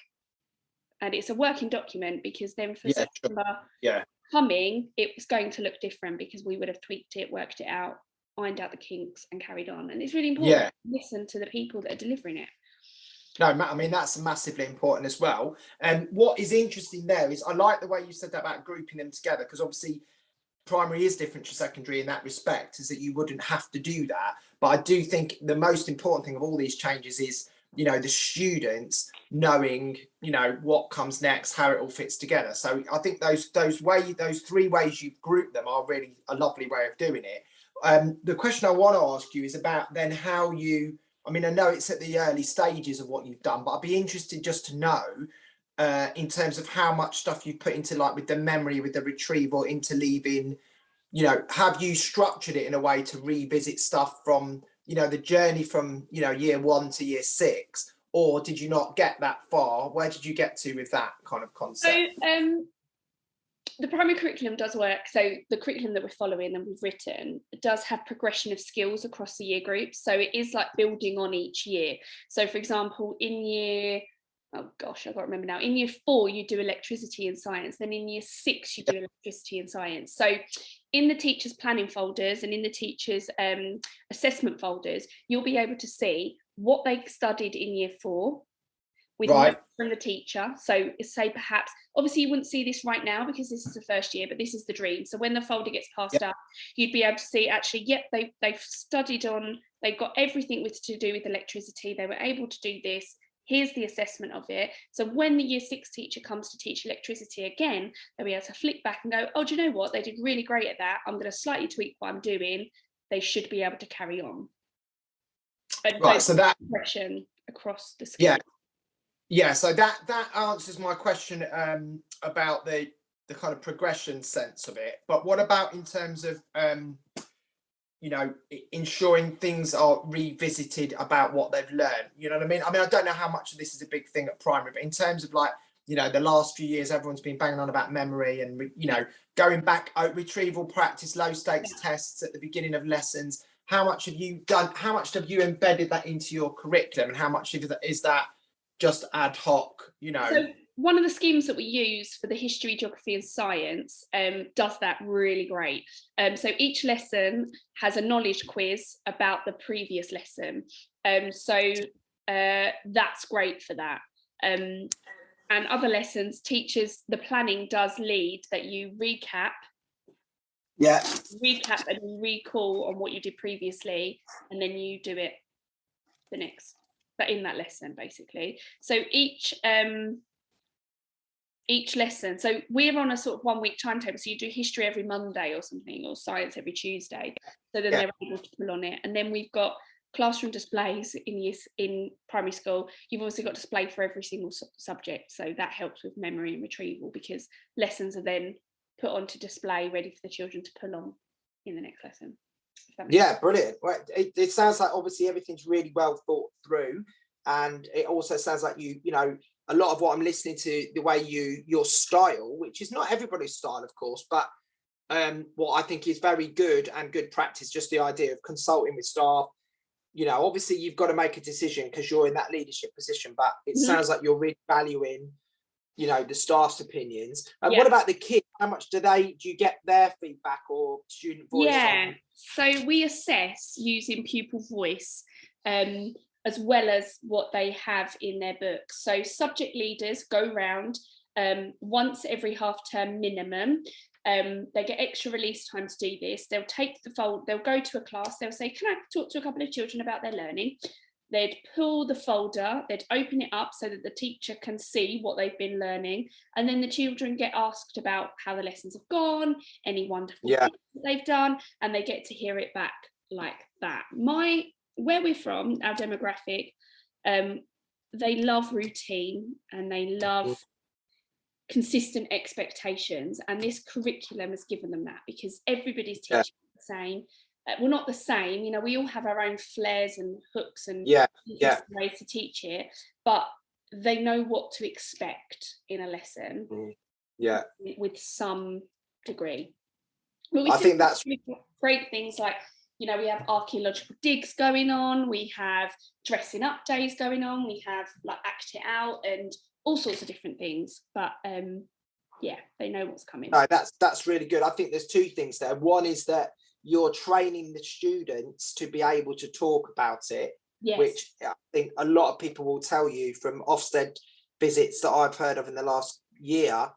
And it's a working document because then for Yeah, sure. September Yeah. coming, it was going to look different because we would have tweaked it, worked it out, ironed out the kinks, and carried on. And it's really important Yeah. to listen to the people that are delivering it. No, I mean that's massively important as well. And what is interesting there is I like the way you said that about grouping them together because obviously primary is different to secondary in that respect, is that you wouldn't have to do that. But I do think the most important thing of all these changes is you know the students knowing you know what comes next, how it all fits together. So I think those those way those three ways you've grouped them are really a lovely way of doing it. Um, the question I want to ask you is about then how you I mean, I know it's at the early stages of what you've done, but I'd be interested just to know uh, in terms of how much stuff you've put into like with the memory, with the retrieval, interleaving. You know, have you structured it in a way to revisit stuff from you know the journey from you know year one to year six, or did you not get that far? Where did you get to with that kind of concept? So um, the primary curriculum does work. So the curriculum that we're following and we've written does have progression of skills across the year groups. So it is like building on each year. So for example, in year oh gosh, I can't remember now. In year four, you do electricity and science. Then in year six, you do electricity and science. So in the teachers' planning folders and in the teachers' um, assessment folders, you'll be able to see what they studied in year four with Right. from the teacher. So say perhaps, obviously you wouldn't see this right now because this is the first year, but this is the dream. So when the folder gets passed up, you'd be able to see actually, yep, they, they've studied on, they've got everything with to do with electricity. They were able to do this. Here's the assessment of it. So when the year six teacher comes to teach electricity again, they'll be able to flick back and go, oh, do you know what? They did really great at that. I'm going to slightly tweak what I'm doing. They should be able to carry on. And Right. So that across the school. Yeah. Yeah, so that that answers my question um, about the the kind of progression sense of it. But what about in terms of um, you know ensuring things are revisited about what they've learned? You know what I mean? I mean, I don't know how much of this is a big thing at primary, but in terms of like you know the last few years, everyone's been banging on about memory and you know going back uh, retrieval practice, low stakes tests at the beginning of lessons. How much have you done? How much have you embedded that into your curriculum, and how much is that is that just ad hoc? You know, So one of the schemes that we use for the history, geography, and science um, does that really great. Um, so each lesson has a knowledge quiz about the previous lesson. Um, so uh, that's great for that. Um, and other lessons, teachers, the planning does lead that you recap, yeah, recap, and recall on what you did previously, and then you do it the next, but in that lesson basically. So each um, each lesson. So we're on a sort of one week timetable. So you do history every Monday or something, or science every Tuesday. So then Yeah. they're able to pull on it. And then we've got classroom displays in years in primary school. You've also got display for every single su- subject. So that helps with memory and retrieval because lessons are then put onto display ready for the children to pull on in the next lesson. Yeah, sense. brilliant. Well, it, it sounds like obviously everything's really well thought through, and it also sounds like you, you know, a lot of what I'm listening to, the way you, your style, which is not everybody's style, of course, but um, what I think is very good and good practice, just the idea of consulting with staff. You know, obviously you've got to make a decision because you're in that leadership position, but it Mhm. sounds like you're really valuing, you know, the staff's opinions. And Yeah. what about the kids? How much do they do you get their feedback or student voice? Yeah. So we assess using pupil voice um, as well as what they have in their books. So subject leaders go round um, once every half term minimum. Um, they get extra release time to do this. They'll take the fold, they'll go to a class, they'll say, Can I talk to a couple of children about their learning? They'd pull the folder, they'd open it up so that the teacher can see what they've been learning. And then the children get asked about how the lessons have gone, any wonderful Yeah. things that they've done, and they get to hear it back like that. My where we're from, our demographic, um, they love routine and they love consistent expectations, and this curriculum has given them that because everybody's Yeah. teaching the same. Uh, well, not the same, you know. We all have our own flairs and hooks and Yeah, yeah. ways to teach it, but they know what to expect in a lesson Yeah. wi- with some degree. I think that's- great things like you know we have archaeological digs going on, we have dressing up days going on, we have like act it out and all sorts of different things. But um, yeah, they know what's coming. No, that's that's really good. I think there's two things there. One is that you're training the students to be able to talk about it, yes, which I think a lot of people will tell you from Ofsted visits that I've heard of in the last year,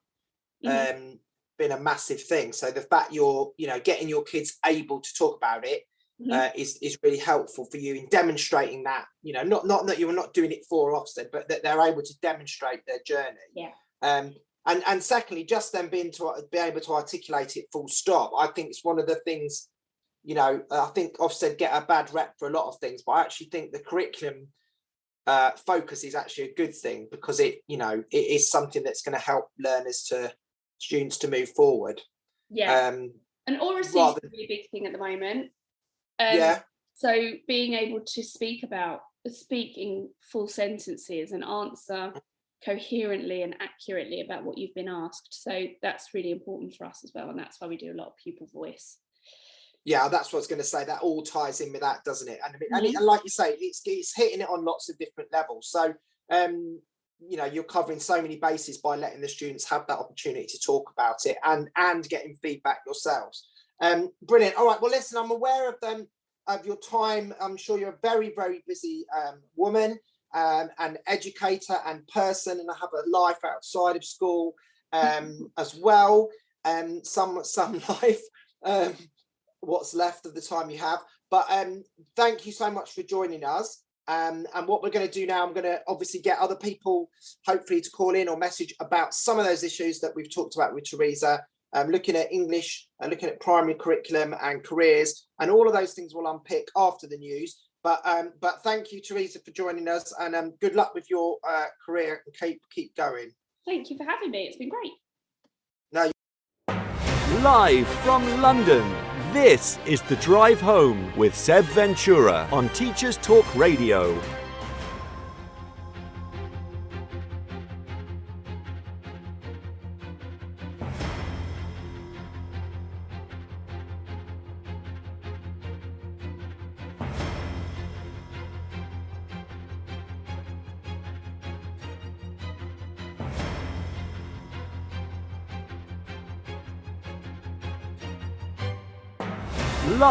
Mhm. um, been a massive thing. So the fact you're, you know, getting your kids able to talk about it Mhm. uh, is is really helpful for you in demonstrating that. You know, not not that you're not doing it for Ofsted, but that they're able to demonstrate their journey. Yeah. Um, and and secondly, just them being to be able to articulate it full stop. I think it's one of the things. You know, I think Ofsted get a bad rep for a lot of things, but I actually think the curriculum uh, focus is actually a good thing because it, you know, it is something that's going to help learners to students to move forward. yeah. Um, and oracy is a really big thing at the moment. Um, yeah, So being able to speak about speak in full sentences and answer coherently and accurately about what you've been asked. So that's really important for us as well. And that's why we do a lot of pupil voice. Yeah, that's what I was going to say. That all ties in with that, doesn't it? And, I mean, and, it- Mhm. and like you say, it's it's hitting it on lots of different levels. So, um, you know you're covering so many bases by letting the students have that opportunity to talk about it and and getting feedback yourselves um brilliant all right well listen i'm aware of them of your time i'm sure you're a very very busy um, woman um, an educator and person and i have a life outside of school um, *laughs* as well and um, some some *laughs* life um, what's left of the time you have but um thank you so much for joining us um, and what we're going to do now, I'm going to obviously get other people, hopefully, to call in or message about some of those issues that we've talked about with Teresa, um, looking at English, uh, looking at primary curriculum and careers, and all of those things we'll unpick after the news. But um, but thank you, Teresa, for joining us, and um, good luck with your uh, career and keep keep going. Thank you for having me. It's been great. No. Live from London. This is The Drive Home with Seb Ventura on Teachers Talk Radio.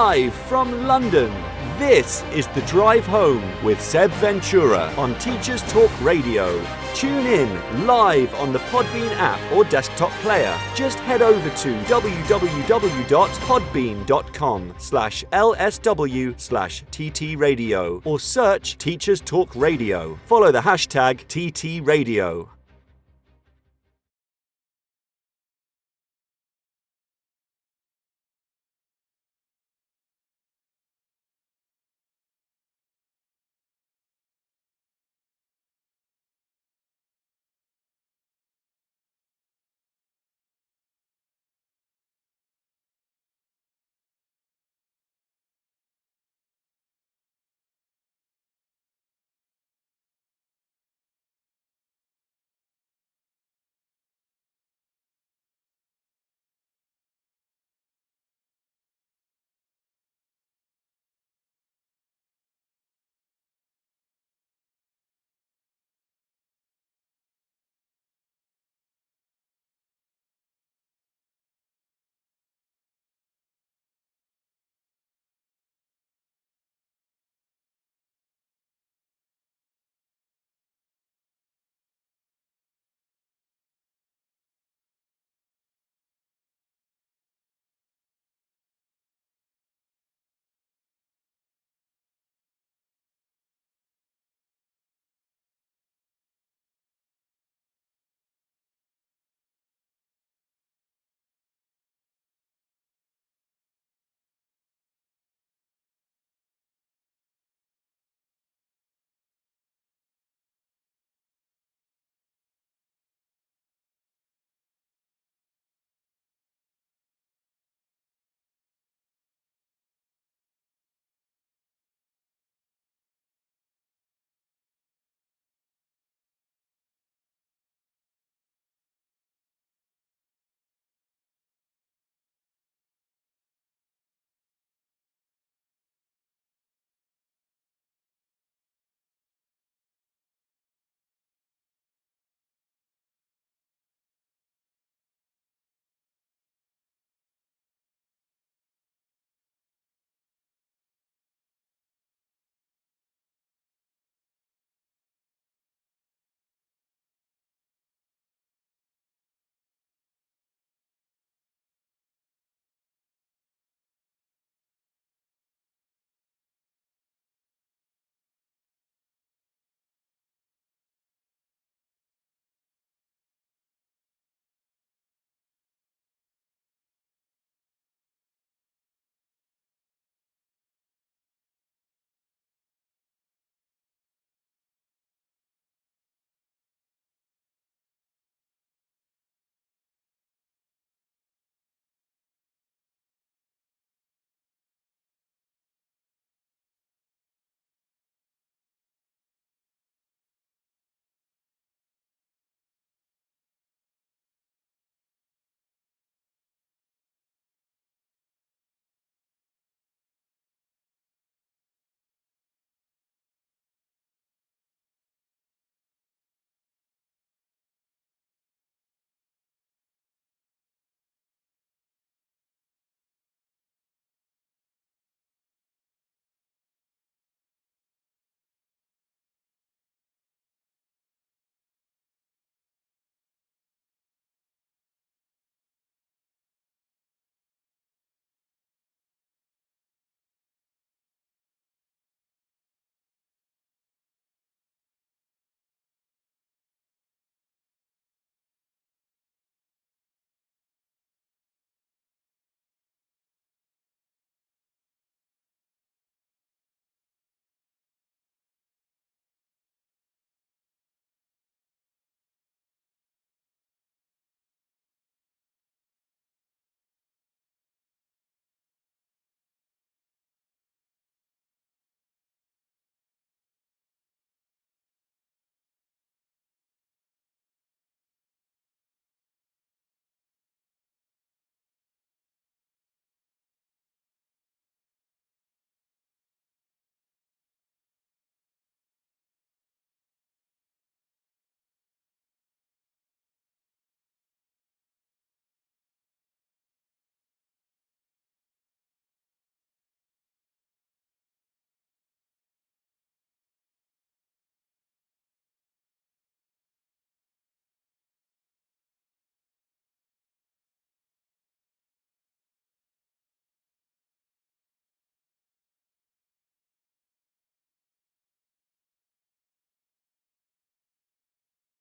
Live from London, this is The Drive Home with Seb Ventura on Teachers Talk Radio. Tune in live on the Podbean app or desktop player. Just head over to www.podbean.com slash lsw slash ttradio or search Teachers Talk Radio. Follow the hashtag TTRadio.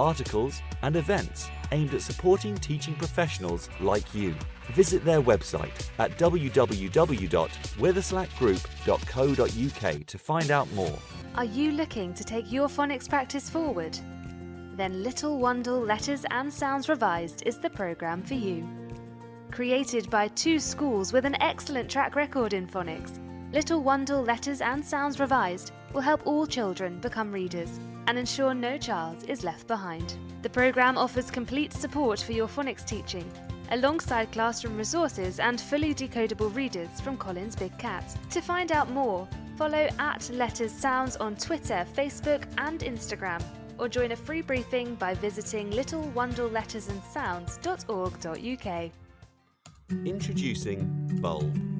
articles, and events aimed at supporting teaching professionals like you. Visit their website at www.witherslackgroup.co.uk to find out more. Are you looking to take your phonics practice forward? Then Little Wandle Letters and Sounds Revised is the programme for you. Created by two schools with an excellent track record in phonics, Little Wandle Letters and Sounds Revised will help all children become readers and ensure no child is left behind. The programme offers complete support for your phonics teaching, alongside classroom resources and fully decodable readers from Collins Big Cat. To find out more, follow at Letters Sounds on Twitter, Facebook, and Instagram, or join a free briefing by visiting littlewandlelettersandsounds.org.uk. Introducing Bulb.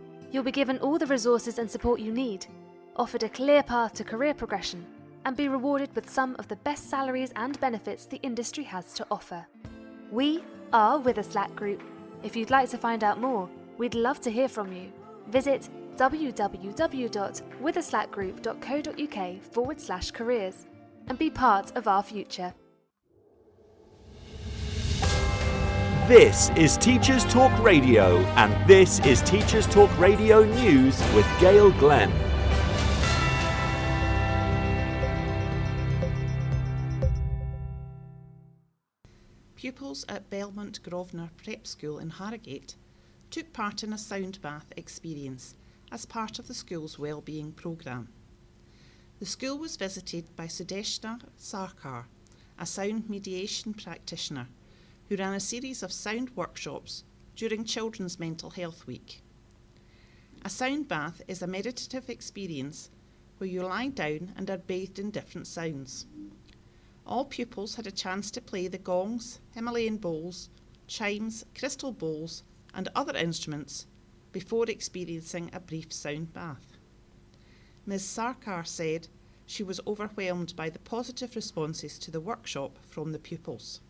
you'll be given all the resources and support you need, offered a clear path to career progression, and be rewarded with some of the best salaries and benefits the industry has to offer. We are Witherslack Group. If you'd like to find out more, we'd love to hear from you. Visit www.witherslackgroup.co.uk forward slash careers and be part of our future. This is Teachers Talk Radio, and this is Teachers Talk Radio News with Gail Glenn. Pupils at Belmont Grosvenor Prep School in Harrogate took part in a sound bath experience as part of the school's wellbeing programme. The school was visited by Sudeshna Sarkar, a sound mediation practitioner who ran a series of sound workshops during Children's Mental Health Week. A sound bath is a meditative experience where you lie down and are bathed in different sounds. All pupils had a chance to play the gongs, Himalayan bowls, chimes, crystal bowls, and other instruments before experiencing a brief sound bath. Ms. Sarkar said she was overwhelmed by the positive responses to the workshop from the pupils.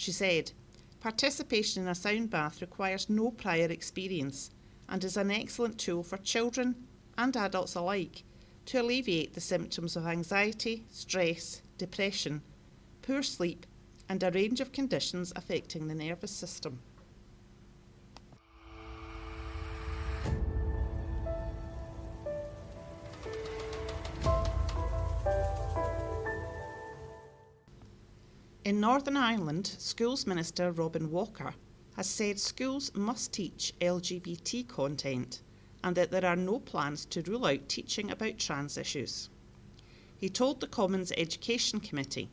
She said, Participation in a sound bath requires no prior experience and is an excellent tool for children and adults alike to alleviate the symptoms of anxiety, stress, depression, poor sleep, and a range of conditions affecting the nervous system. In Northern Ireland, Schools Minister Robin Walker has said schools must teach LGBT content and that there are no plans to rule out teaching about trans issues. He told the Commons Education Committee,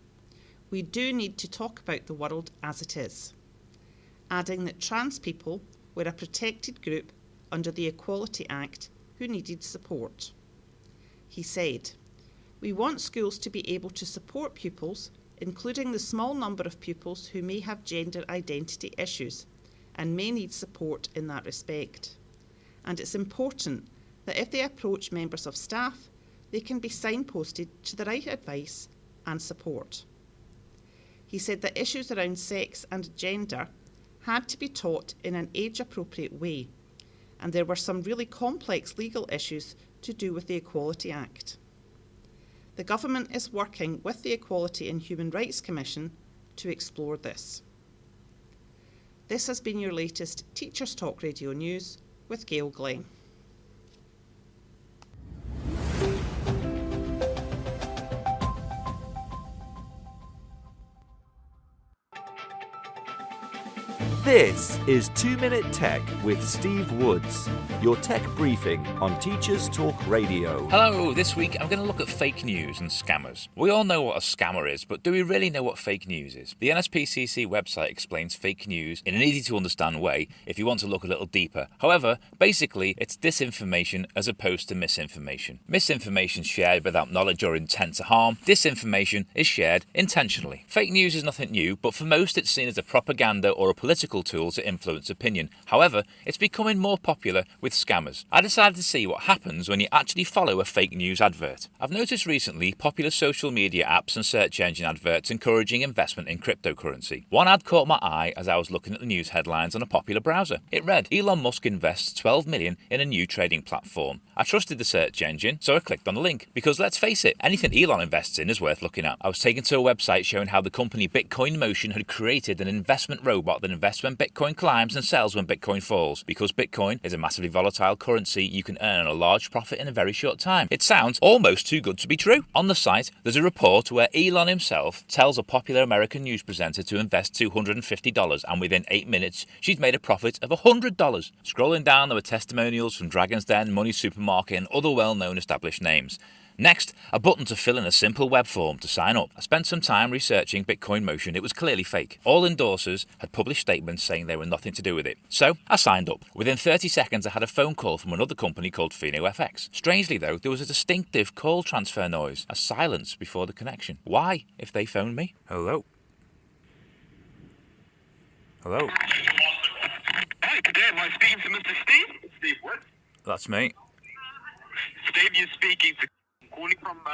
We do need to talk about the world as it is, adding that trans people were a protected group under the Equality Act who needed support. He said, We want schools to be able to support pupils including the small number of pupils who may have gender identity issues and may need support in that respect. And it's important that if they approach members of staff, they can be signposted to the right advice and support. He said that issues around sex and gender had to be taught in an age appropriate way, and there were some really complex legal issues to do with the Equality Act. The government is working with the Equality and Human Rights Commission to explore this. This has been your latest Teachers Talk Radio News with Gail Glenn. This is 2 Minute Tech with Steve Woods, your tech briefing on Teachers Talk Radio. Hello, this week I'm going to look at fake news and scammers. We all know what a scammer is, but do we really know what fake news is? The NSPCC website explains fake news in an easy to understand way if you want to look a little deeper. However, basically, it's disinformation as opposed to misinformation. Misinformation shared without knowledge or intent to harm, disinformation is shared intentionally. Fake news is nothing new, but for most it's seen as a propaganda or a political tool to influence opinion. However, it's becoming more popular with scammers. I decided to see what happens when you actually follow a fake news advert. I've noticed recently popular social media apps and search engine adverts encouraging investment in cryptocurrency. One ad caught my eye as I was looking at the news headlines on a popular browser. It read Elon Musk invests 12 million in a new trading platform. I trusted the search engine, so I clicked on the link because let's face it, anything Elon invests in is worth looking at. I was taken to a website showing how the company Bitcoin Motion had created an investment robot that invests when Bitcoin climbs and sells when Bitcoin falls. Because Bitcoin is a massively volatile currency, you can earn a large profit in a very short time. It sounds almost too good to be true. On the site, there's a report where Elon himself tells a popular American news presenter to invest $250, and within eight minutes, she's made a profit of $100. Scrolling down, there were testimonials from Dragon's Den, Money Supermarket, and other well known established names. Next, a button to fill in a simple web form to sign up. I spent some time researching Bitcoin Motion. It was clearly fake. All endorsers had published statements saying they were nothing to do with it. So, I signed up. Within 30 seconds, I had a phone call from another company called FinoFX. Strangely, though, there was a distinctive call transfer noise, a silence before the connection. Why, if they phoned me? Hello? Hello? Hi, good day. Am I speaking to Mr. Steve? Steve what? That's me. Steve, you're speaking to calling from uh,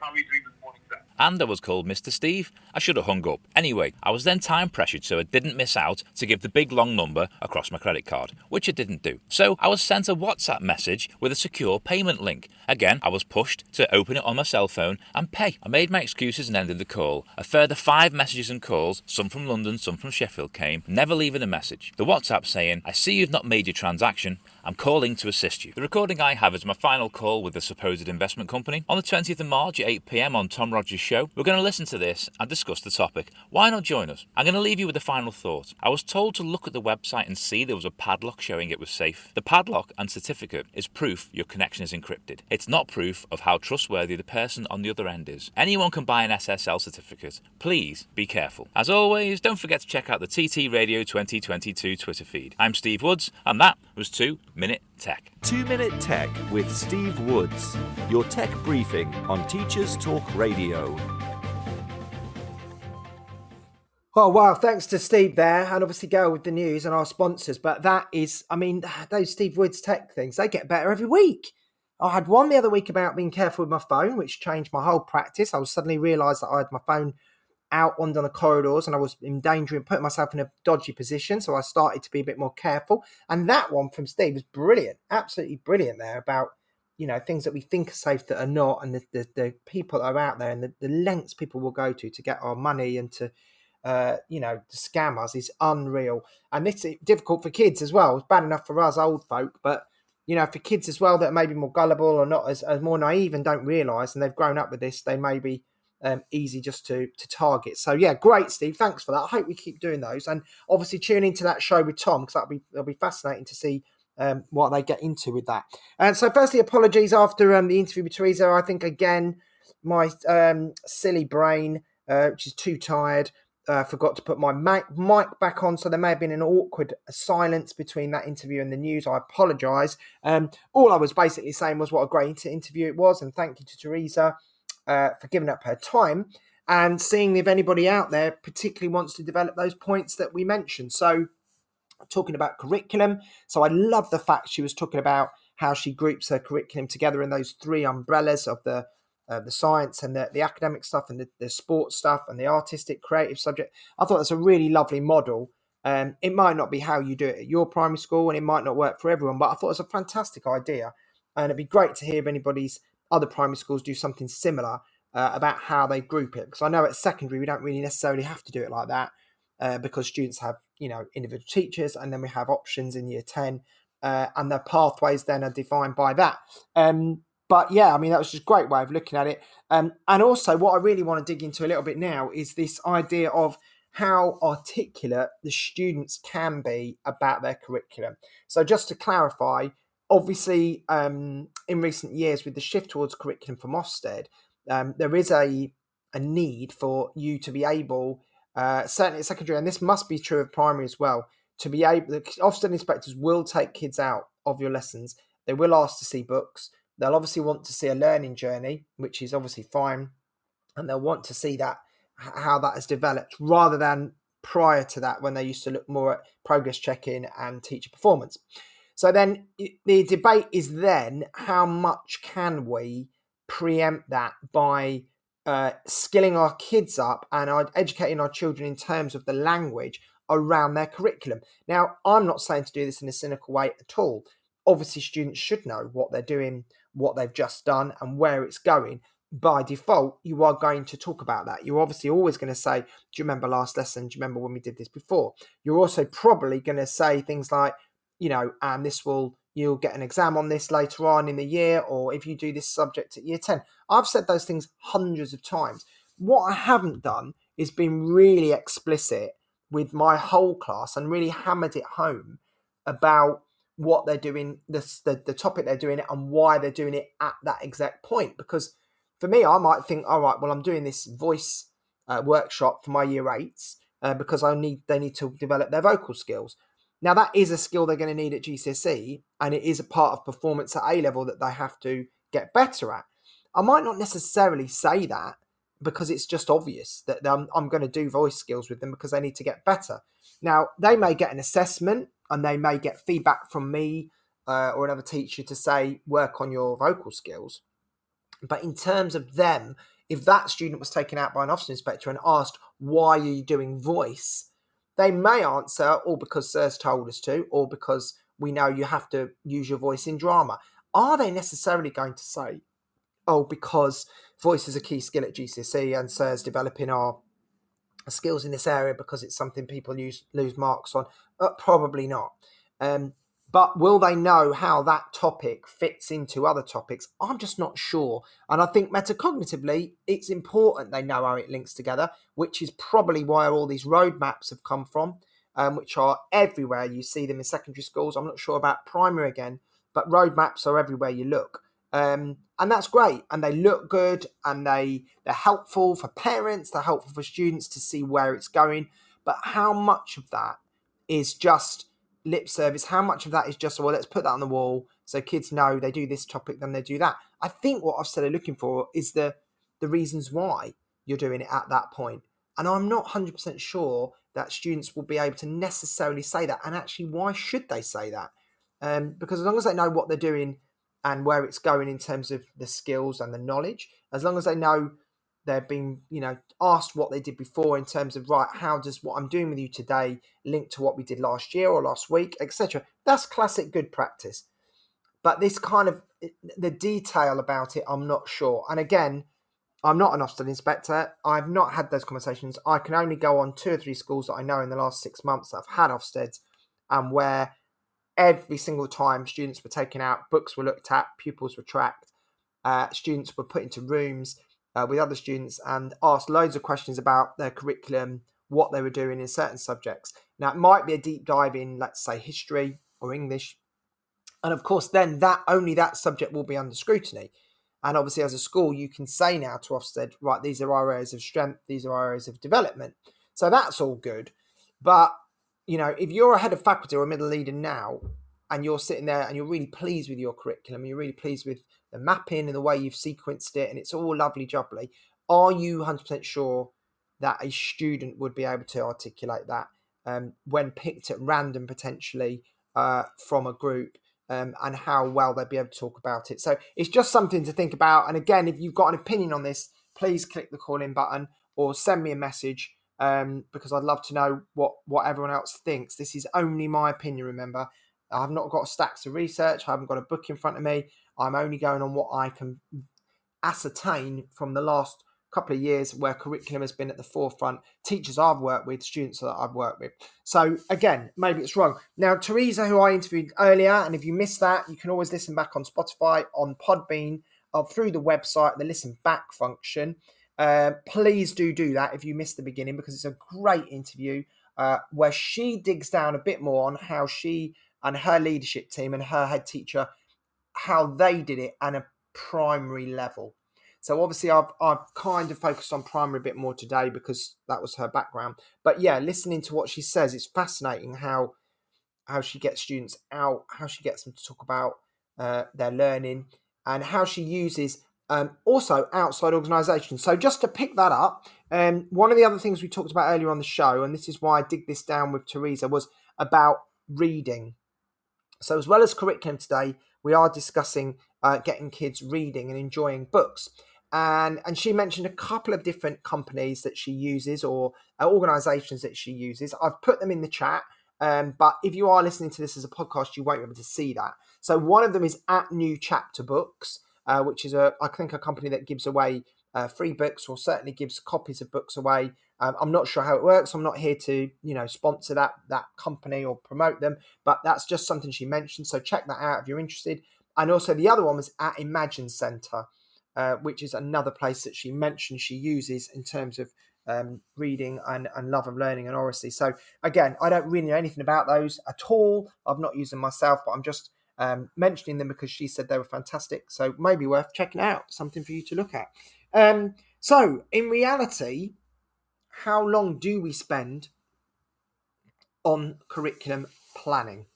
How are you doing this morning, sir? and I was called Mr. Steve. I should have hung up. Anyway, I was then time pressured so I didn't miss out to give the big long number across my credit card, which I didn't do. So I was sent a WhatsApp message with a secure payment link. Again, I was pushed to open it on my cell phone and pay. I made my excuses and ended the call. A further five messages and calls, some from London, some from Sheffield, came, never leaving a message. The WhatsApp saying, I see you've not made your transaction. I'm calling to assist you. The recording I have is my final call with the supposed investment company. On the 20th of March at 8 pm on Tom Rogers' show, we're going to listen to this and discuss the topic. Why not join us? I'm going to leave you with a final thought. I was told to look at the website and see there was a padlock showing it was safe. The padlock and certificate is proof your connection is encrypted. It's not proof of how trustworthy the person on the other end is. Anyone can buy an SSL certificate. Please be careful. As always, don't forget to check out the TT Radio 2022 Twitter feed. I'm Steve Woods, and that was 2 Minute Tech. 2 Minute Tech with Steve Woods, your tech briefing on Teachers Talk Radio. Oh wow! Thanks to Steve there, and obviously Gail with the news and our sponsors. But that is, I mean, those Steve Woods tech things they get better every week. I had one the other week about being careful with my phone, which changed my whole practice. I was suddenly realised that I had my phone out on the corridors and I was in danger, endangering putting myself in a dodgy position. So I started to be a bit more careful. And that one from Steve was brilliant, absolutely brilliant there about you know things that we think are safe that are not, and the the, the people that are out there and the, the lengths people will go to to get our money and to uh, you know, to scam us is unreal. And it's difficult for kids as well. It's bad enough for us old folk, but you know, for kids as well that are maybe more gullible or not as, as more naive and don't realise and they've grown up with this, they may be um, easy just to to target. So yeah, great, Steve. Thanks for that. I hope we keep doing those, and obviously tune into that show with Tom because that'll be it'll be fascinating to see um, what they get into with that. And so, firstly, apologies after um, the interview with Teresa. I think again my um, silly brain, uh, which is too tired, uh, forgot to put my mic, mic back on, so there may have been an awkward silence between that interview and the news. I apologise. Um, all I was basically saying was what a great interview it was, and thank you to Teresa uh, for giving up her time and seeing if anybody out there particularly wants to develop those points that we mentioned. So, talking about curriculum, so I love the fact she was talking about how she groups her curriculum together in those three umbrellas of the uh, the science and the, the academic stuff and the, the sports stuff and the artistic creative subject. I thought that's a really lovely model. Um, it might not be how you do it at your primary school and it might not work for everyone, but I thought it was a fantastic idea. And it'd be great to hear if anybody's other primary schools do something similar uh, about how they group it. Because I know at secondary we don't really necessarily have to do it like that uh, because students have you know individual teachers, and then we have options in year ten, uh, and their pathways then are defined by that. Um, but yeah, I mean that was just a great way of looking at it. Um, and also, what I really want to dig into a little bit now is this idea of how articulate the students can be about their curriculum. So, just to clarify, obviously, um, in recent years, with the shift towards curriculum from Ofsted, um, there is a a need for you to be able, uh, certainly at secondary, and this must be true of primary as well, to be able. Ofsted inspectors will take kids out of your lessons. They will ask to see books. They'll obviously want to see a learning journey, which is obviously fine, and they'll want to see that how that has developed rather than prior to that when they used to look more at progress checking and teacher performance. So then the debate is then how much can we preempt that by uh, skilling our kids up and educating our children in terms of the language around their curriculum. Now, I'm not saying to do this in a cynical way at all. Obviously, students should know what they're doing, what they've just done, and where it's going by default, you are going to talk about that. You're obviously always going to say, Do you remember last lesson? Do you remember when we did this before? You're also probably going to say things like, you know, and this will, you'll get an exam on this later on in the year, or if you do this subject at year 10. I've said those things hundreds of times. What I haven't done is been really explicit with my whole class and really hammered it home about what they're doing, the, the, the topic they're doing it, and why they're doing it at that exact point. Because for me, I might think, all right, well, I'm doing this voice uh, workshop for my year eights uh, because I need they need to develop their vocal skills. Now, that is a skill they're going to need at GCSE, and it is a part of performance at A level that they have to get better at. I might not necessarily say that because it's just obvious that I'm, I'm going to do voice skills with them because they need to get better. Now, they may get an assessment and they may get feedback from me uh, or another teacher to say, work on your vocal skills. But in terms of them, if that student was taken out by an Ofsted inspector and asked, why are you doing voice? They may answer, or because Sir's told us to, or because we know you have to use your voice in drama. Are they necessarily going to say, oh, because voice is a key skill at GCSE and Sir's developing our skills in this area because it's something people use, lose marks on? Uh, probably not. Um, but will they know how that topic fits into other topics? I'm just not sure. And I think metacognitively, it's important they know how it links together, which is probably where all these roadmaps have come from, um, which are everywhere. You see them in secondary schools. I'm not sure about primary again, but roadmaps are everywhere you look. Um, and that's great. And they look good and they, they're helpful for parents, they're helpful for students to see where it's going. But how much of that is just lip service, how much of that is just, well, let's put that on the wall so kids know they do this topic, then they do that. I think what Ofsted are looking for is the the reasons why you're doing it at that point. And I'm not 100% sure that students will be able to necessarily say that. And actually, why should they say that? Um, because as long as they know what they're doing and where it's going in terms of the skills and the knowledge, as long as they know they're being you know asked what they did before in terms of right how does what i'm doing with you today link to what we did last year or last week? etc that's classic good practice. But this kind of the detail about it i'm not sure. And again i'm not an Ofsted inspector. I've not had those conversations. I can only go on two or three schools that i know in the last six months that i've had Ofsteds and where every single time students were taken out books were looked at pupils were tracked uh, students were put into rooms uh, with other students and asked loads of questions about their curriculum, what they were doing in certain subjects. Now, it might be a deep dive in, let's say, history or English. And of course, then that only that subject will be under scrutiny. And obviously, as a school, you can say now to Ofsted, right, these are our areas of strength, these are our areas of development. So that's all good. But, you know, if you're a head of faculty or a middle leader now, and you're sitting there and you're really pleased with your curriculum, you're really pleased with the mapping and the way you've sequenced it, and it's all lovely jubbly. Are you 100% sure that a student would be able to articulate that um, when picked at random potentially uh, from a group? Um, and how well they'd be able to talk about it. So it's just something to think about. And again, if you've got an opinion on this, please click the call in button or send me a message um, because I'd love to know what, what everyone else thinks. This is only my opinion, remember. I've not got stacks of research, I haven't got a book in front of me. I'm only going on what I can ascertain from the last couple of years where curriculum has been at the forefront, teachers I've worked with, students that I've worked with. So again, maybe it's wrong. Now, Teresa, who I interviewed earlier, and if you missed that, you can always listen back on Spotify, on Podbean, or through the website, the listen back function. Uh, please do do that if you missed the beginning because it's a great interview uh, where she digs down a bit more on how she and her leadership team and her head teacher how they did it at a primary level. So obviously, I've I've kind of focused on primary a bit more today because that was her background. But yeah, listening to what she says, it's fascinating how how she gets students out, how she gets them to talk about uh, their learning, and how she uses um, also outside organisations. So just to pick that up, um, one of the other things we talked about earlier on the show, and this is why I dig this down with Teresa, was about reading. So as well as curriculum today, we are discussing uh, getting kids reading and enjoying books. And and she mentioned a couple of different companies that she uses or uh, organizations that she uses. I've put them in the chat um, but if you are listening to this as a podcast you won't be able to see that. So one of them is at new chapter books uh, which is a i think a company that gives away uh, free books or certainly gives copies of books away um, i'm not sure how it works i'm not here to you know sponsor that that company or promote them but that's just something she mentioned so check that out if you're interested and also the other one was at imagine center uh, which is another place that she mentioned she uses in terms of um, reading and, and love of learning and oracy. So again, I don't really know anything about those at all. I've not used them myself, but I'm just um, mentioning them because she said they were fantastic. So maybe worth checking out. Something for you to look at. Um, so in reality, how long do we spend on curriculum planning?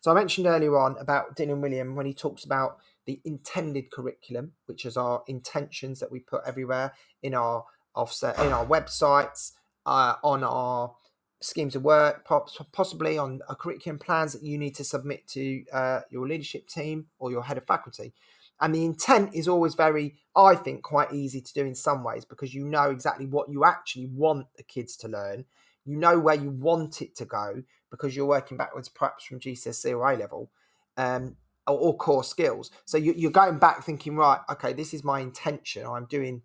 So I mentioned earlier on about Dylan Wiliam when he talks about the intended curriculum, which is our intentions that we put everywhere in our offset in our websites, uh, on our schemes of work, possibly on a curriculum plans that you need to submit to uh, your leadership team or your head of faculty. And the intent is always very, I think, quite easy to do in some ways because you know exactly what you actually want the kids to learn. You know where you want it to go because you're working backwards, perhaps from GCSE or A level. Um, or, or core skills. So you, you're going back thinking, right, okay, this is my intention. I'm doing,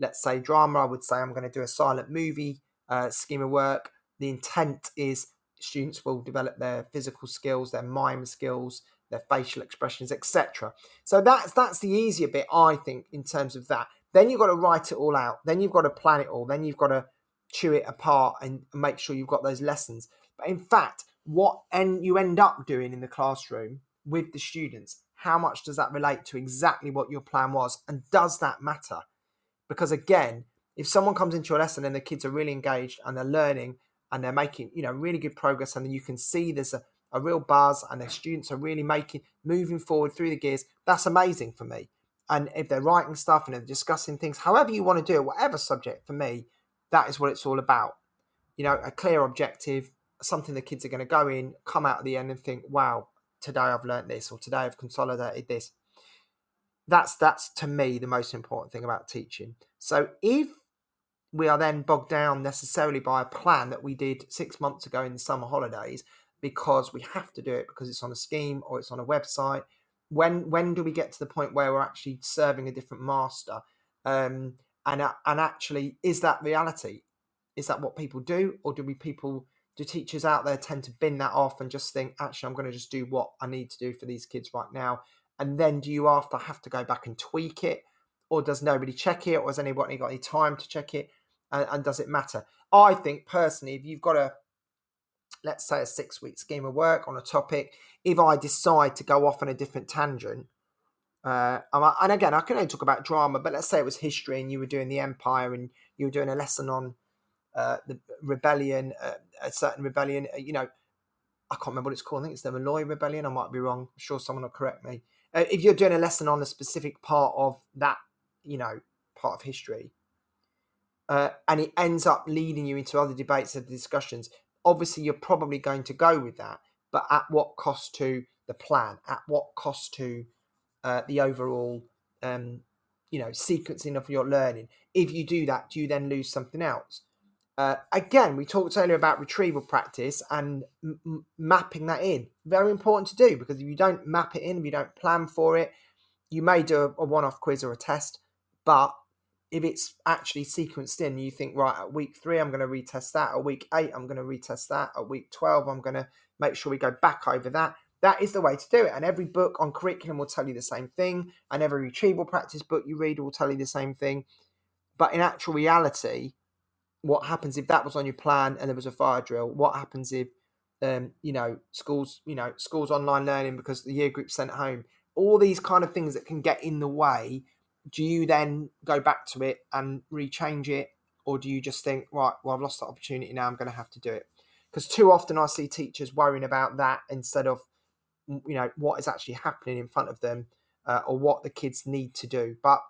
let's say, drama. I would say I'm going to do a silent movie uh, scheme of work. The intent is students will develop their physical skills, their mime skills, their facial expressions, etc. So that's that's the easier bit, I think, in terms of that. Then you've got to write it all out. Then you've got to plan it all. Then you've got to chew it apart and make sure you've got those lessons. But in fact, what and you end up doing in the classroom with the students, how much does that relate to exactly what your plan was? And does that matter? Because again, if someone comes into your lesson and the kids are really engaged and they're learning and they're making, you know, really good progress, and then you can see there's a, a real buzz and their students are really making moving forward through the gears, that's amazing for me. And if they're writing stuff and they're discussing things, however you want to do it, whatever subject, for me, that is what it's all about. You know, a clear objective, something the kids are going to go in, come out at the end and think, wow, today I've learned this or today I've consolidated this. That's that's to me the most important thing about teaching. So if we are then bogged down necessarily by a plan that we did six months ago in the summer holidays because we have to do it because it's on a scheme or it's on a website. When when do we get to the point where we're actually serving a different master? Um, and and actually, is that reality? Is that what people do, or do we people do teachers out there tend to bin that off and just think, actually, I'm going to just do what I need to do for these kids right now? And then do you after have to go back and tweak it? Or does nobody check it? Or has anybody got any time to check it? And, and does it matter? I think personally, if you've got a, let's say, a six week scheme of work on a topic, if I decide to go off on a different tangent, uh, and again, I can only talk about drama, but let's say it was history and you were doing the empire and you were doing a lesson on uh, the rebellion, uh, a certain rebellion. Uh, you know, I can't remember what it's called. I think it's the Malloy Rebellion. I might be wrong. I'm sure someone will correct me. Uh, if you're doing a lesson on a specific part of that, you know, part of history, uh, and it ends up leading you into other debates and discussions, obviously you're probably going to go with that. But at what cost to the plan? At what cost to the overall, um, you know, sequencing of your learning? If you do that, do you then lose something else? Uh, again, we talked earlier about retrieval practice and m- mapping that in. Very important to do because if you don't map it in, if you don't plan for it, you may do a, a one off quiz or a test, But if it's actually sequenced in, you think, right, at week three, I'm going to retest that. At week eight, I'm going to retest that. At week 12, I'm going to make sure we go back over that. That is the way to do it. And every book on curriculum will tell you the same thing. And every retrieval practice book you read will tell you the same thing. But in actual reality, what happens if that was on your plan and there was a fire drill? What happens if, um, you know, schools, you know, schools online learning because the year group sent home? All these kind of things that can get in the way do you then go back to it and rechange it? Or do you just think right well i've lost that opportunity now i'm going to have to do it? Because too often i see teachers worrying about that instead of you know what is actually happening in front of them uh, or what the kids need to do. But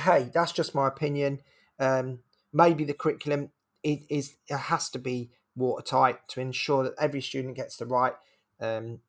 hey that's just my opinion. Um, maybe the curriculum is, is it has to be watertight to ensure that every student gets the right um,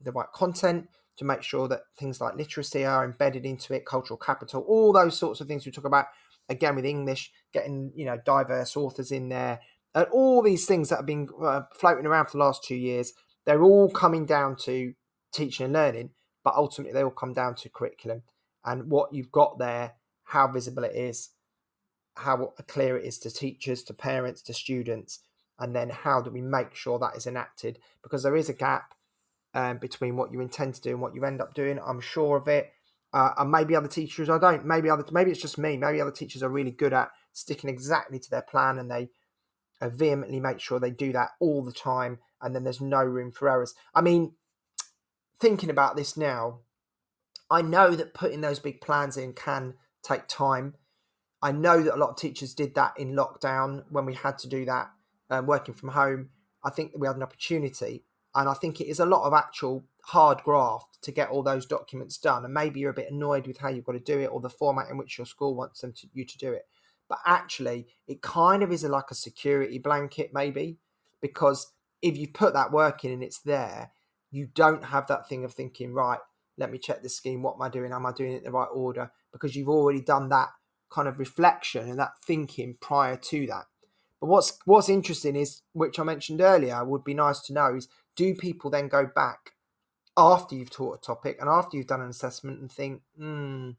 the right content to make sure that things like literacy are embedded into it, cultural capital, all those sorts of things we talk about. Again, with English, getting you know diverse authors in there, and all these things that have been uh, floating around for the last two years, they're all coming down to teaching and learning, but ultimately they all come down to curriculum and what you've got there, how visible it is, how clear it is to teachers, to parents, to students, and then how do we make sure that is enacted? Because there is a gap um, between what you intend to do and what you end up doing. I'm sure of it. Uh, and maybe other teachers I don't. Maybe other maybe it's just me. Maybe other teachers are really good at sticking exactly to their plan and they uh, vehemently make sure they do that all the time. And then there's no room for errors. I mean, thinking about this now, I know that putting those big plans in can take time. I know that a lot of teachers did that in lockdown when we had to do that, um, working from home. I think that we had an opportunity. And I think it is a lot of actual hard graft to get all those documents done. And maybe you're a bit annoyed with how you've got to do it or the format in which your school wants them to, you to do it. But actually, it kind of is a, like a security blanket, maybe, because if you put that work in and it's there, you don't have that thing of thinking, right, let me check this scheme. What am I doing? Am I doing it in the right order? Because you've already done that kind of reflection and that thinking prior to that. But what's what's interesting is, which I mentioned earlier, would be nice to know is do people then go back after you've taught a topic and after you've done an assessment and think, hmm,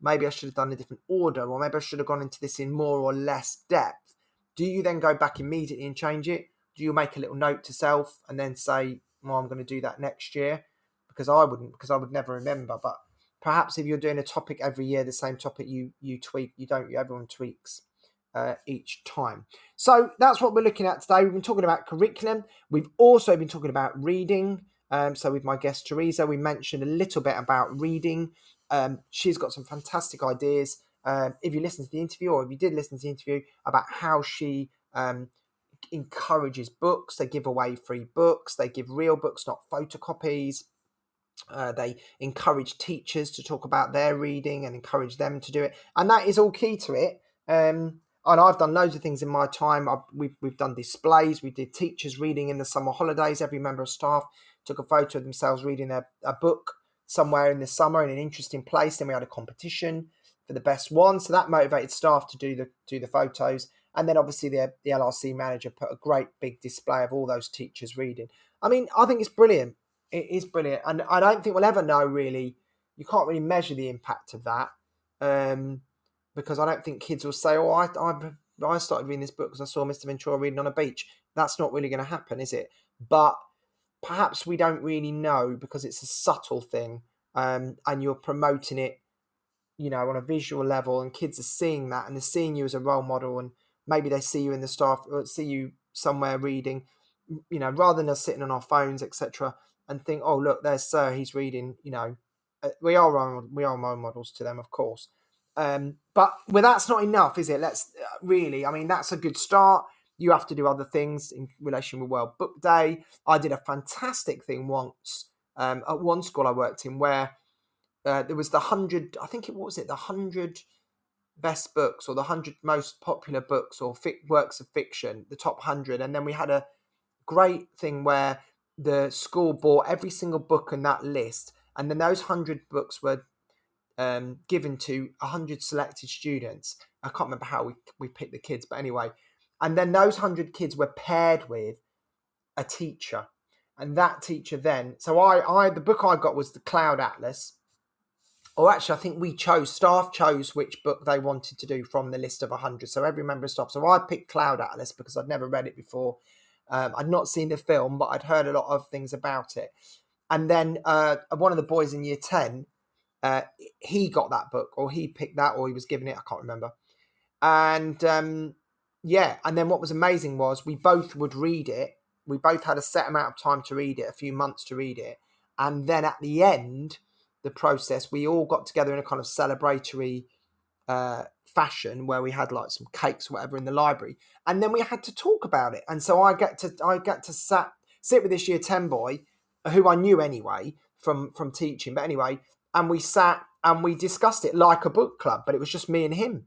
maybe I should have done a different order, or maybe I should have gone into this in more or less depth? Do you then go back immediately and change it? Do you make a little note to self and then say, well, I'm going to do that next year? Because I wouldn't, because I would never remember. But perhaps if you're doing a topic every year, the same topic, you you tweak, you don't, everyone tweaks uh, each time. So that's what we're looking at today. We've been talking about curriculum. We've also been talking about reading. Um, so with my guest Teresa, we mentioned a little bit about reading. Um, she's got some fantastic ideas. Um, if you listen to the interview, or if you did listen to the interview, about how she um, encourages books. They give away free books. They give real books, not photocopies. Uh, they encourage teachers to talk about their reading and encourage them to do it, and that is all key to it. Um, and I've done loads of things in my time. I've, we've, we've done displays. We did teachers reading in the summer holidays. Every member of staff took a photo of themselves reading a, a book somewhere in the summer in an interesting place. Then we had a competition for the best one. So that motivated staff to do the do the photos. And then obviously the, the LRC manager put a great big display of all those teachers reading. I mean, I think it's brilliant. It is brilliant. And I don't think we'll ever know really, you can't really measure the impact of that. Um, because I don't think kids will say, "Oh, I I, I started reading this book because I saw Mr. Ventura reading on a beach." That's not really going to happen, is it? But perhaps we don't really know because it's a subtle thing, um, and you're promoting it, you know, on a visual level, and kids are seeing that and they're seeing you as a role model, and maybe they see you in the staff or see you somewhere reading, you know, rather than us sitting on our phones, etc., and think, "Oh, look, there's Sir, he's reading," you know. Uh, we are role, we are role models to them, of course, um, but well, that's not enough, is it? Let's uh, really. I mean, that's a good start. You have to do other things in relation with World Book Day. I did a fantastic thing once um, at one school I worked in where uh, there was the hundred. I think it was it the hundred best books or the hundred most popular books or fic- works of fiction, the top hundred, and then we had a great thing where the school bought every single book in that list, and then those hundred books were um, given to 100 selected students. I can't remember how we, we picked the kids, but anyway. And then those 100 kids were paired with a teacher. And that teacher then, so I, I, the book I got was the Cloud Atlas. or actually, I think we chose, staff chose which book they wanted to do from the list of 100. So every member of staff. So I picked Cloud Atlas because I'd never read it before. Um, I'd not seen the film, but I'd heard a lot of things about it. And then uh, one of the boys in year 10, uh, he got that book, or he picked that, or he was given it. I can't remember. And um, yeah, and then what was amazing was we both would read it. We both had a set amount of time to read it, a few months to read it. And then at the end, the process, we all got together in a kind of celebratory uh, fashion where we had like some cakes or whatever in the library, and then we had to talk about it. And so I get to I get to sat sit with this year ten boy, who I knew anyway from from teaching, but anyway, and we sat and we discussed it like a book club, but it was just me and him.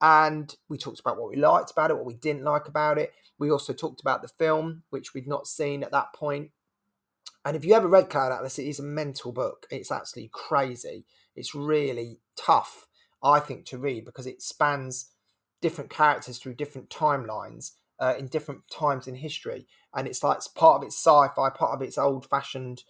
And we talked about what we liked about it, what we didn't like about it. We also talked about the film, which we'd not seen at that point. And if you ever read Cloud Atlas, it is a mental book. It's absolutely crazy. It's really tough, I think, to read because it spans different characters through different timelines uh, in different times in history. And it's like it's part of its sci-fi, part of its old-fashioned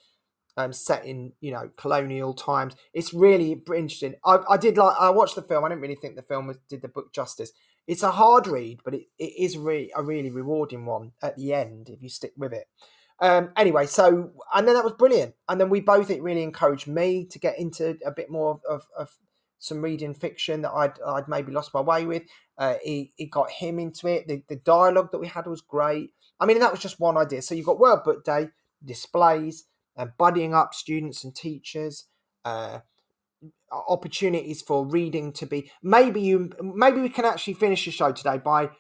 um, set in you know colonial times. It's really interesting. I, I did like I watched the film. I didn't really think the film was, did the book justice. It's a hard read, but it, it is really a really rewarding one at the end if you stick with it. Um, anyway, so and then that was brilliant, and then we both it really encouraged me to get into a bit more of, of some reading fiction that I'd I'd maybe lost my way with. Uh, it, got him into it. The, the dialogue that we had was great. I mean, that was just one idea. So you've got World Book Day displays, uh, buddying up students and teachers. Uh, opportunities for reading to be maybe you maybe we can actually finish the show today by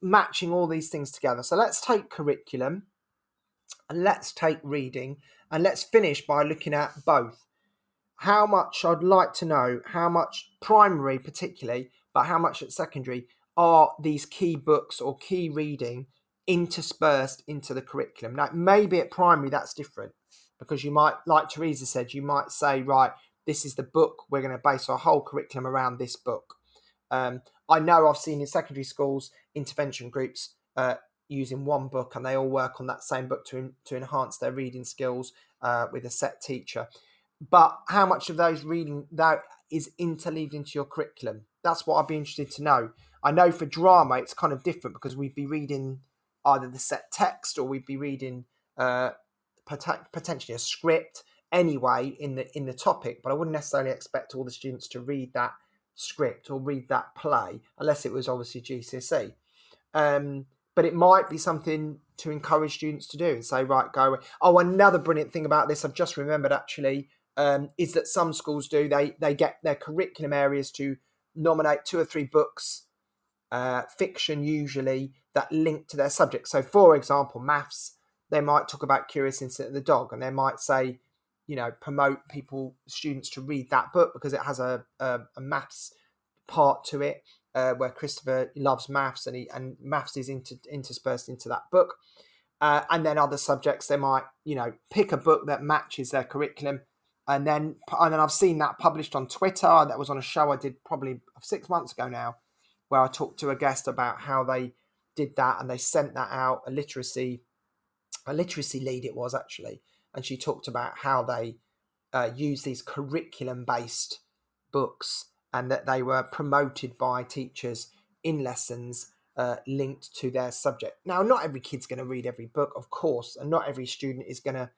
matching all these things together so let's take curriculum and let's take reading and let's finish by looking at both. How much I'd like to know how much primary, particularly, but how much at secondary are these key books or key reading interspersed into the curriculum. Now, maybe at primary that's different because you might, like Teresa said, you might say, right, this is the book, we're going to base our whole curriculum around this book. Um, I know I've seen in secondary schools intervention groups uh, using one book and they all work on that same book to, to enhance their reading skills uh, with a set teacher. But how much of those reading that is interleaved into your curriculum? That's what I'd be interested to know. I know for drama it's kind of different because we'd be reading either the set text or we'd be reading uh, potentially a script anyway in the in the topic. But I wouldn't necessarily expect all the students to read that script or read that play unless it was obviously GCSE. Um, but it might be something to encourage students to do and say, right, go away. Oh, another brilliant thing about this, I've just remembered actually, um, is that some schools do they they get their curriculum areas to nominate two or three books, uh, fiction usually that link to their subject. So, for example, maths, they might talk about Curious Incident of the Dog, and they might say, you know, promote people, students to read that book because it has a, a, a maths part to it uh, where Christopher loves maths and he and maths is inter, interspersed into that book. Uh, and then other subjects they might you know pick a book that matches their curriculum and then and then I've seen that published on Twitter. That was on a show I did probably six months ago now, where I talked to a guest about how they did that and they sent that out a literacy a literacy lead it was actually, and she talked about how they uh, use these curriculum based books and that they were promoted by teachers in lessons uh, linked to their subject. Now, not every kid's going to read every book, of course, and not every student is going to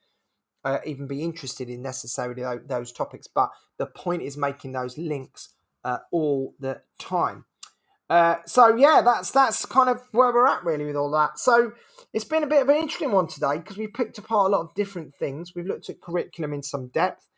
uh, even be interested in necessarily those, those, topics, but the point is making those links uh, all the time. Uh, so yeah, that's that's kind of where we're at really with all that. So it's been a bit of an interesting one today because we picked apart a lot of different things. We've looked at curriculum in some depth.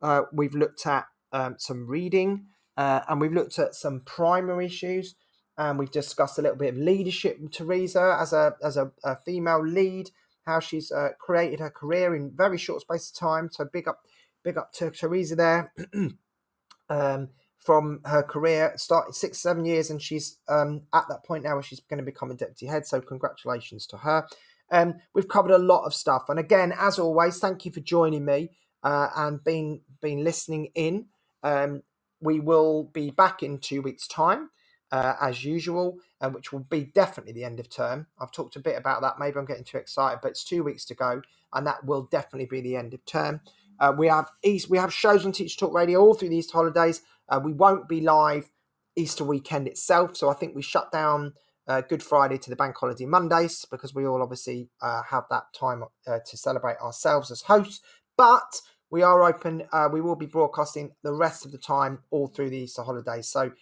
Uh, we've looked at um, some reading. Uh, and we've looked at some primary issues and we've discussed a little bit of leadership Teresa as a as a, a female lead, how she's uh, created her career in very short space of time. So big up, big up to Teresa there. *clears throat* um, from her career, started six seven years, and she's um, at that point now where she's going to become a deputy head. So congratulations to her. Um, we've covered a lot of stuff, and again, as always, thank you for joining me uh, and being being listening in. Um, we will be back in two weeks' time, uh, as usual, and uh, which will be definitely the end of term. I've talked a bit about that. Maybe I'm getting too excited, but it's two weeks to go, and that will definitely be the end of term. Uh, we have East, we have shows on Teacher Talk Radio all through these holidays. Uh, we won't be live Easter weekend itself, so I think we shut down uh, Good Friday to the Bank Holiday Mondays because we all obviously uh, have that time uh, to celebrate ourselves as hosts. But we are open. Uh, we will be broadcasting the rest of the time all through the Easter holidays. So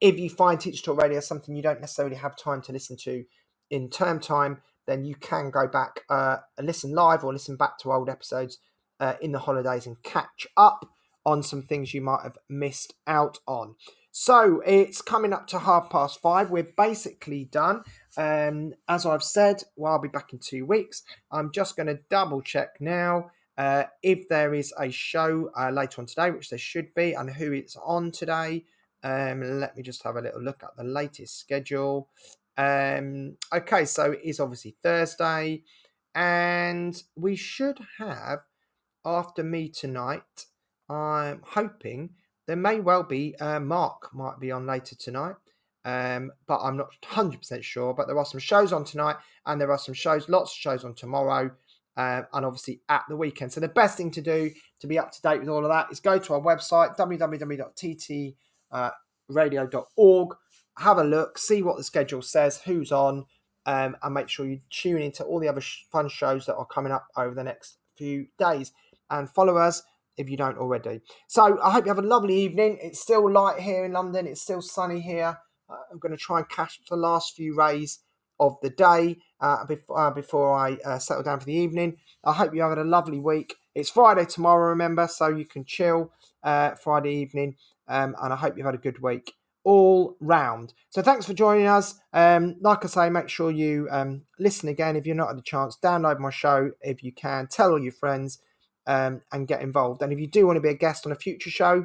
if you find Teacher Talk Radio something you don't necessarily have time to listen to in term time, then you can go back uh, and listen live or listen back to old episodes in the holidays and catch up on some things you might have missed out on. So it's coming up to half past five. We're basically done. Um, as I've said, well, I'll be back in two weeks. I'm just going to double check now uh, if there is a show uh, later on today, which there should be, and who it's on today. Um, let me just have a little look at the latest schedule. Um, okay, so it is obviously Thursday, and we should have after me tonight. I'm hoping there may well be uh, Mark might be on later tonight, um, but I'm not 100% sure. But there are some shows on tonight, and there are some shows, lots of shows on tomorrow, uh, and obviously at the weekend. So the best thing to do to be up to date with all of that is go to our website www.ttradio.org, have a look, see what the schedule says, who's on, um, and make sure you tune into all the other sh- fun shows that are coming up over the next few days. And follow us if you don't already. So I hope you have a lovely evening. It's still light here in London. It's still sunny here. Uh, I'm going to try and catch the last few rays of the day uh, before, uh, before I uh, settle down for the evening. I hope you have a lovely week. It's Friday tomorrow, remember, so you can chill uh, Friday evening. Um, and I hope you've had a good week all round. So thanks for joining us. Um, like I say, make sure you um, listen again if you're not had the chance. Download my show if you can. Tell all your friends um, and get involved. And if you do want to be a guest on a future show,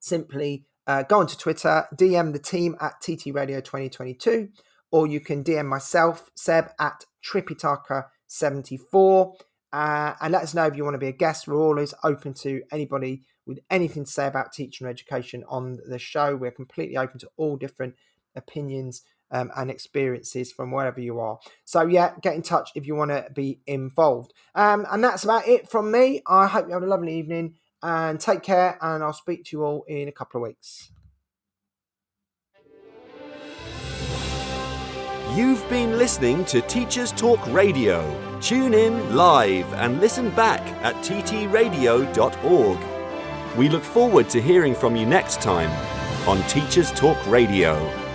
simply uh, go onto Twitter, DM the team at TT Radio 2022, or you can DM myself, Seb, at Tripitaka74, uh, and let us know if you want to be a guest. We're always open to anybody with anything to say about teaching and education on the show. We're completely open to all different opinions um, and experiences from wherever you are. So, yeah, get in touch if you want to be involved. Um, and that's about it from me. I hope you have a lovely evening and take care. And I'll speak to you all in a couple of weeks. You've been listening to Teachers Talk Radio. Tune in live and listen back at ttradio.org. We look forward to hearing from you next time on Teachers Talk Radio.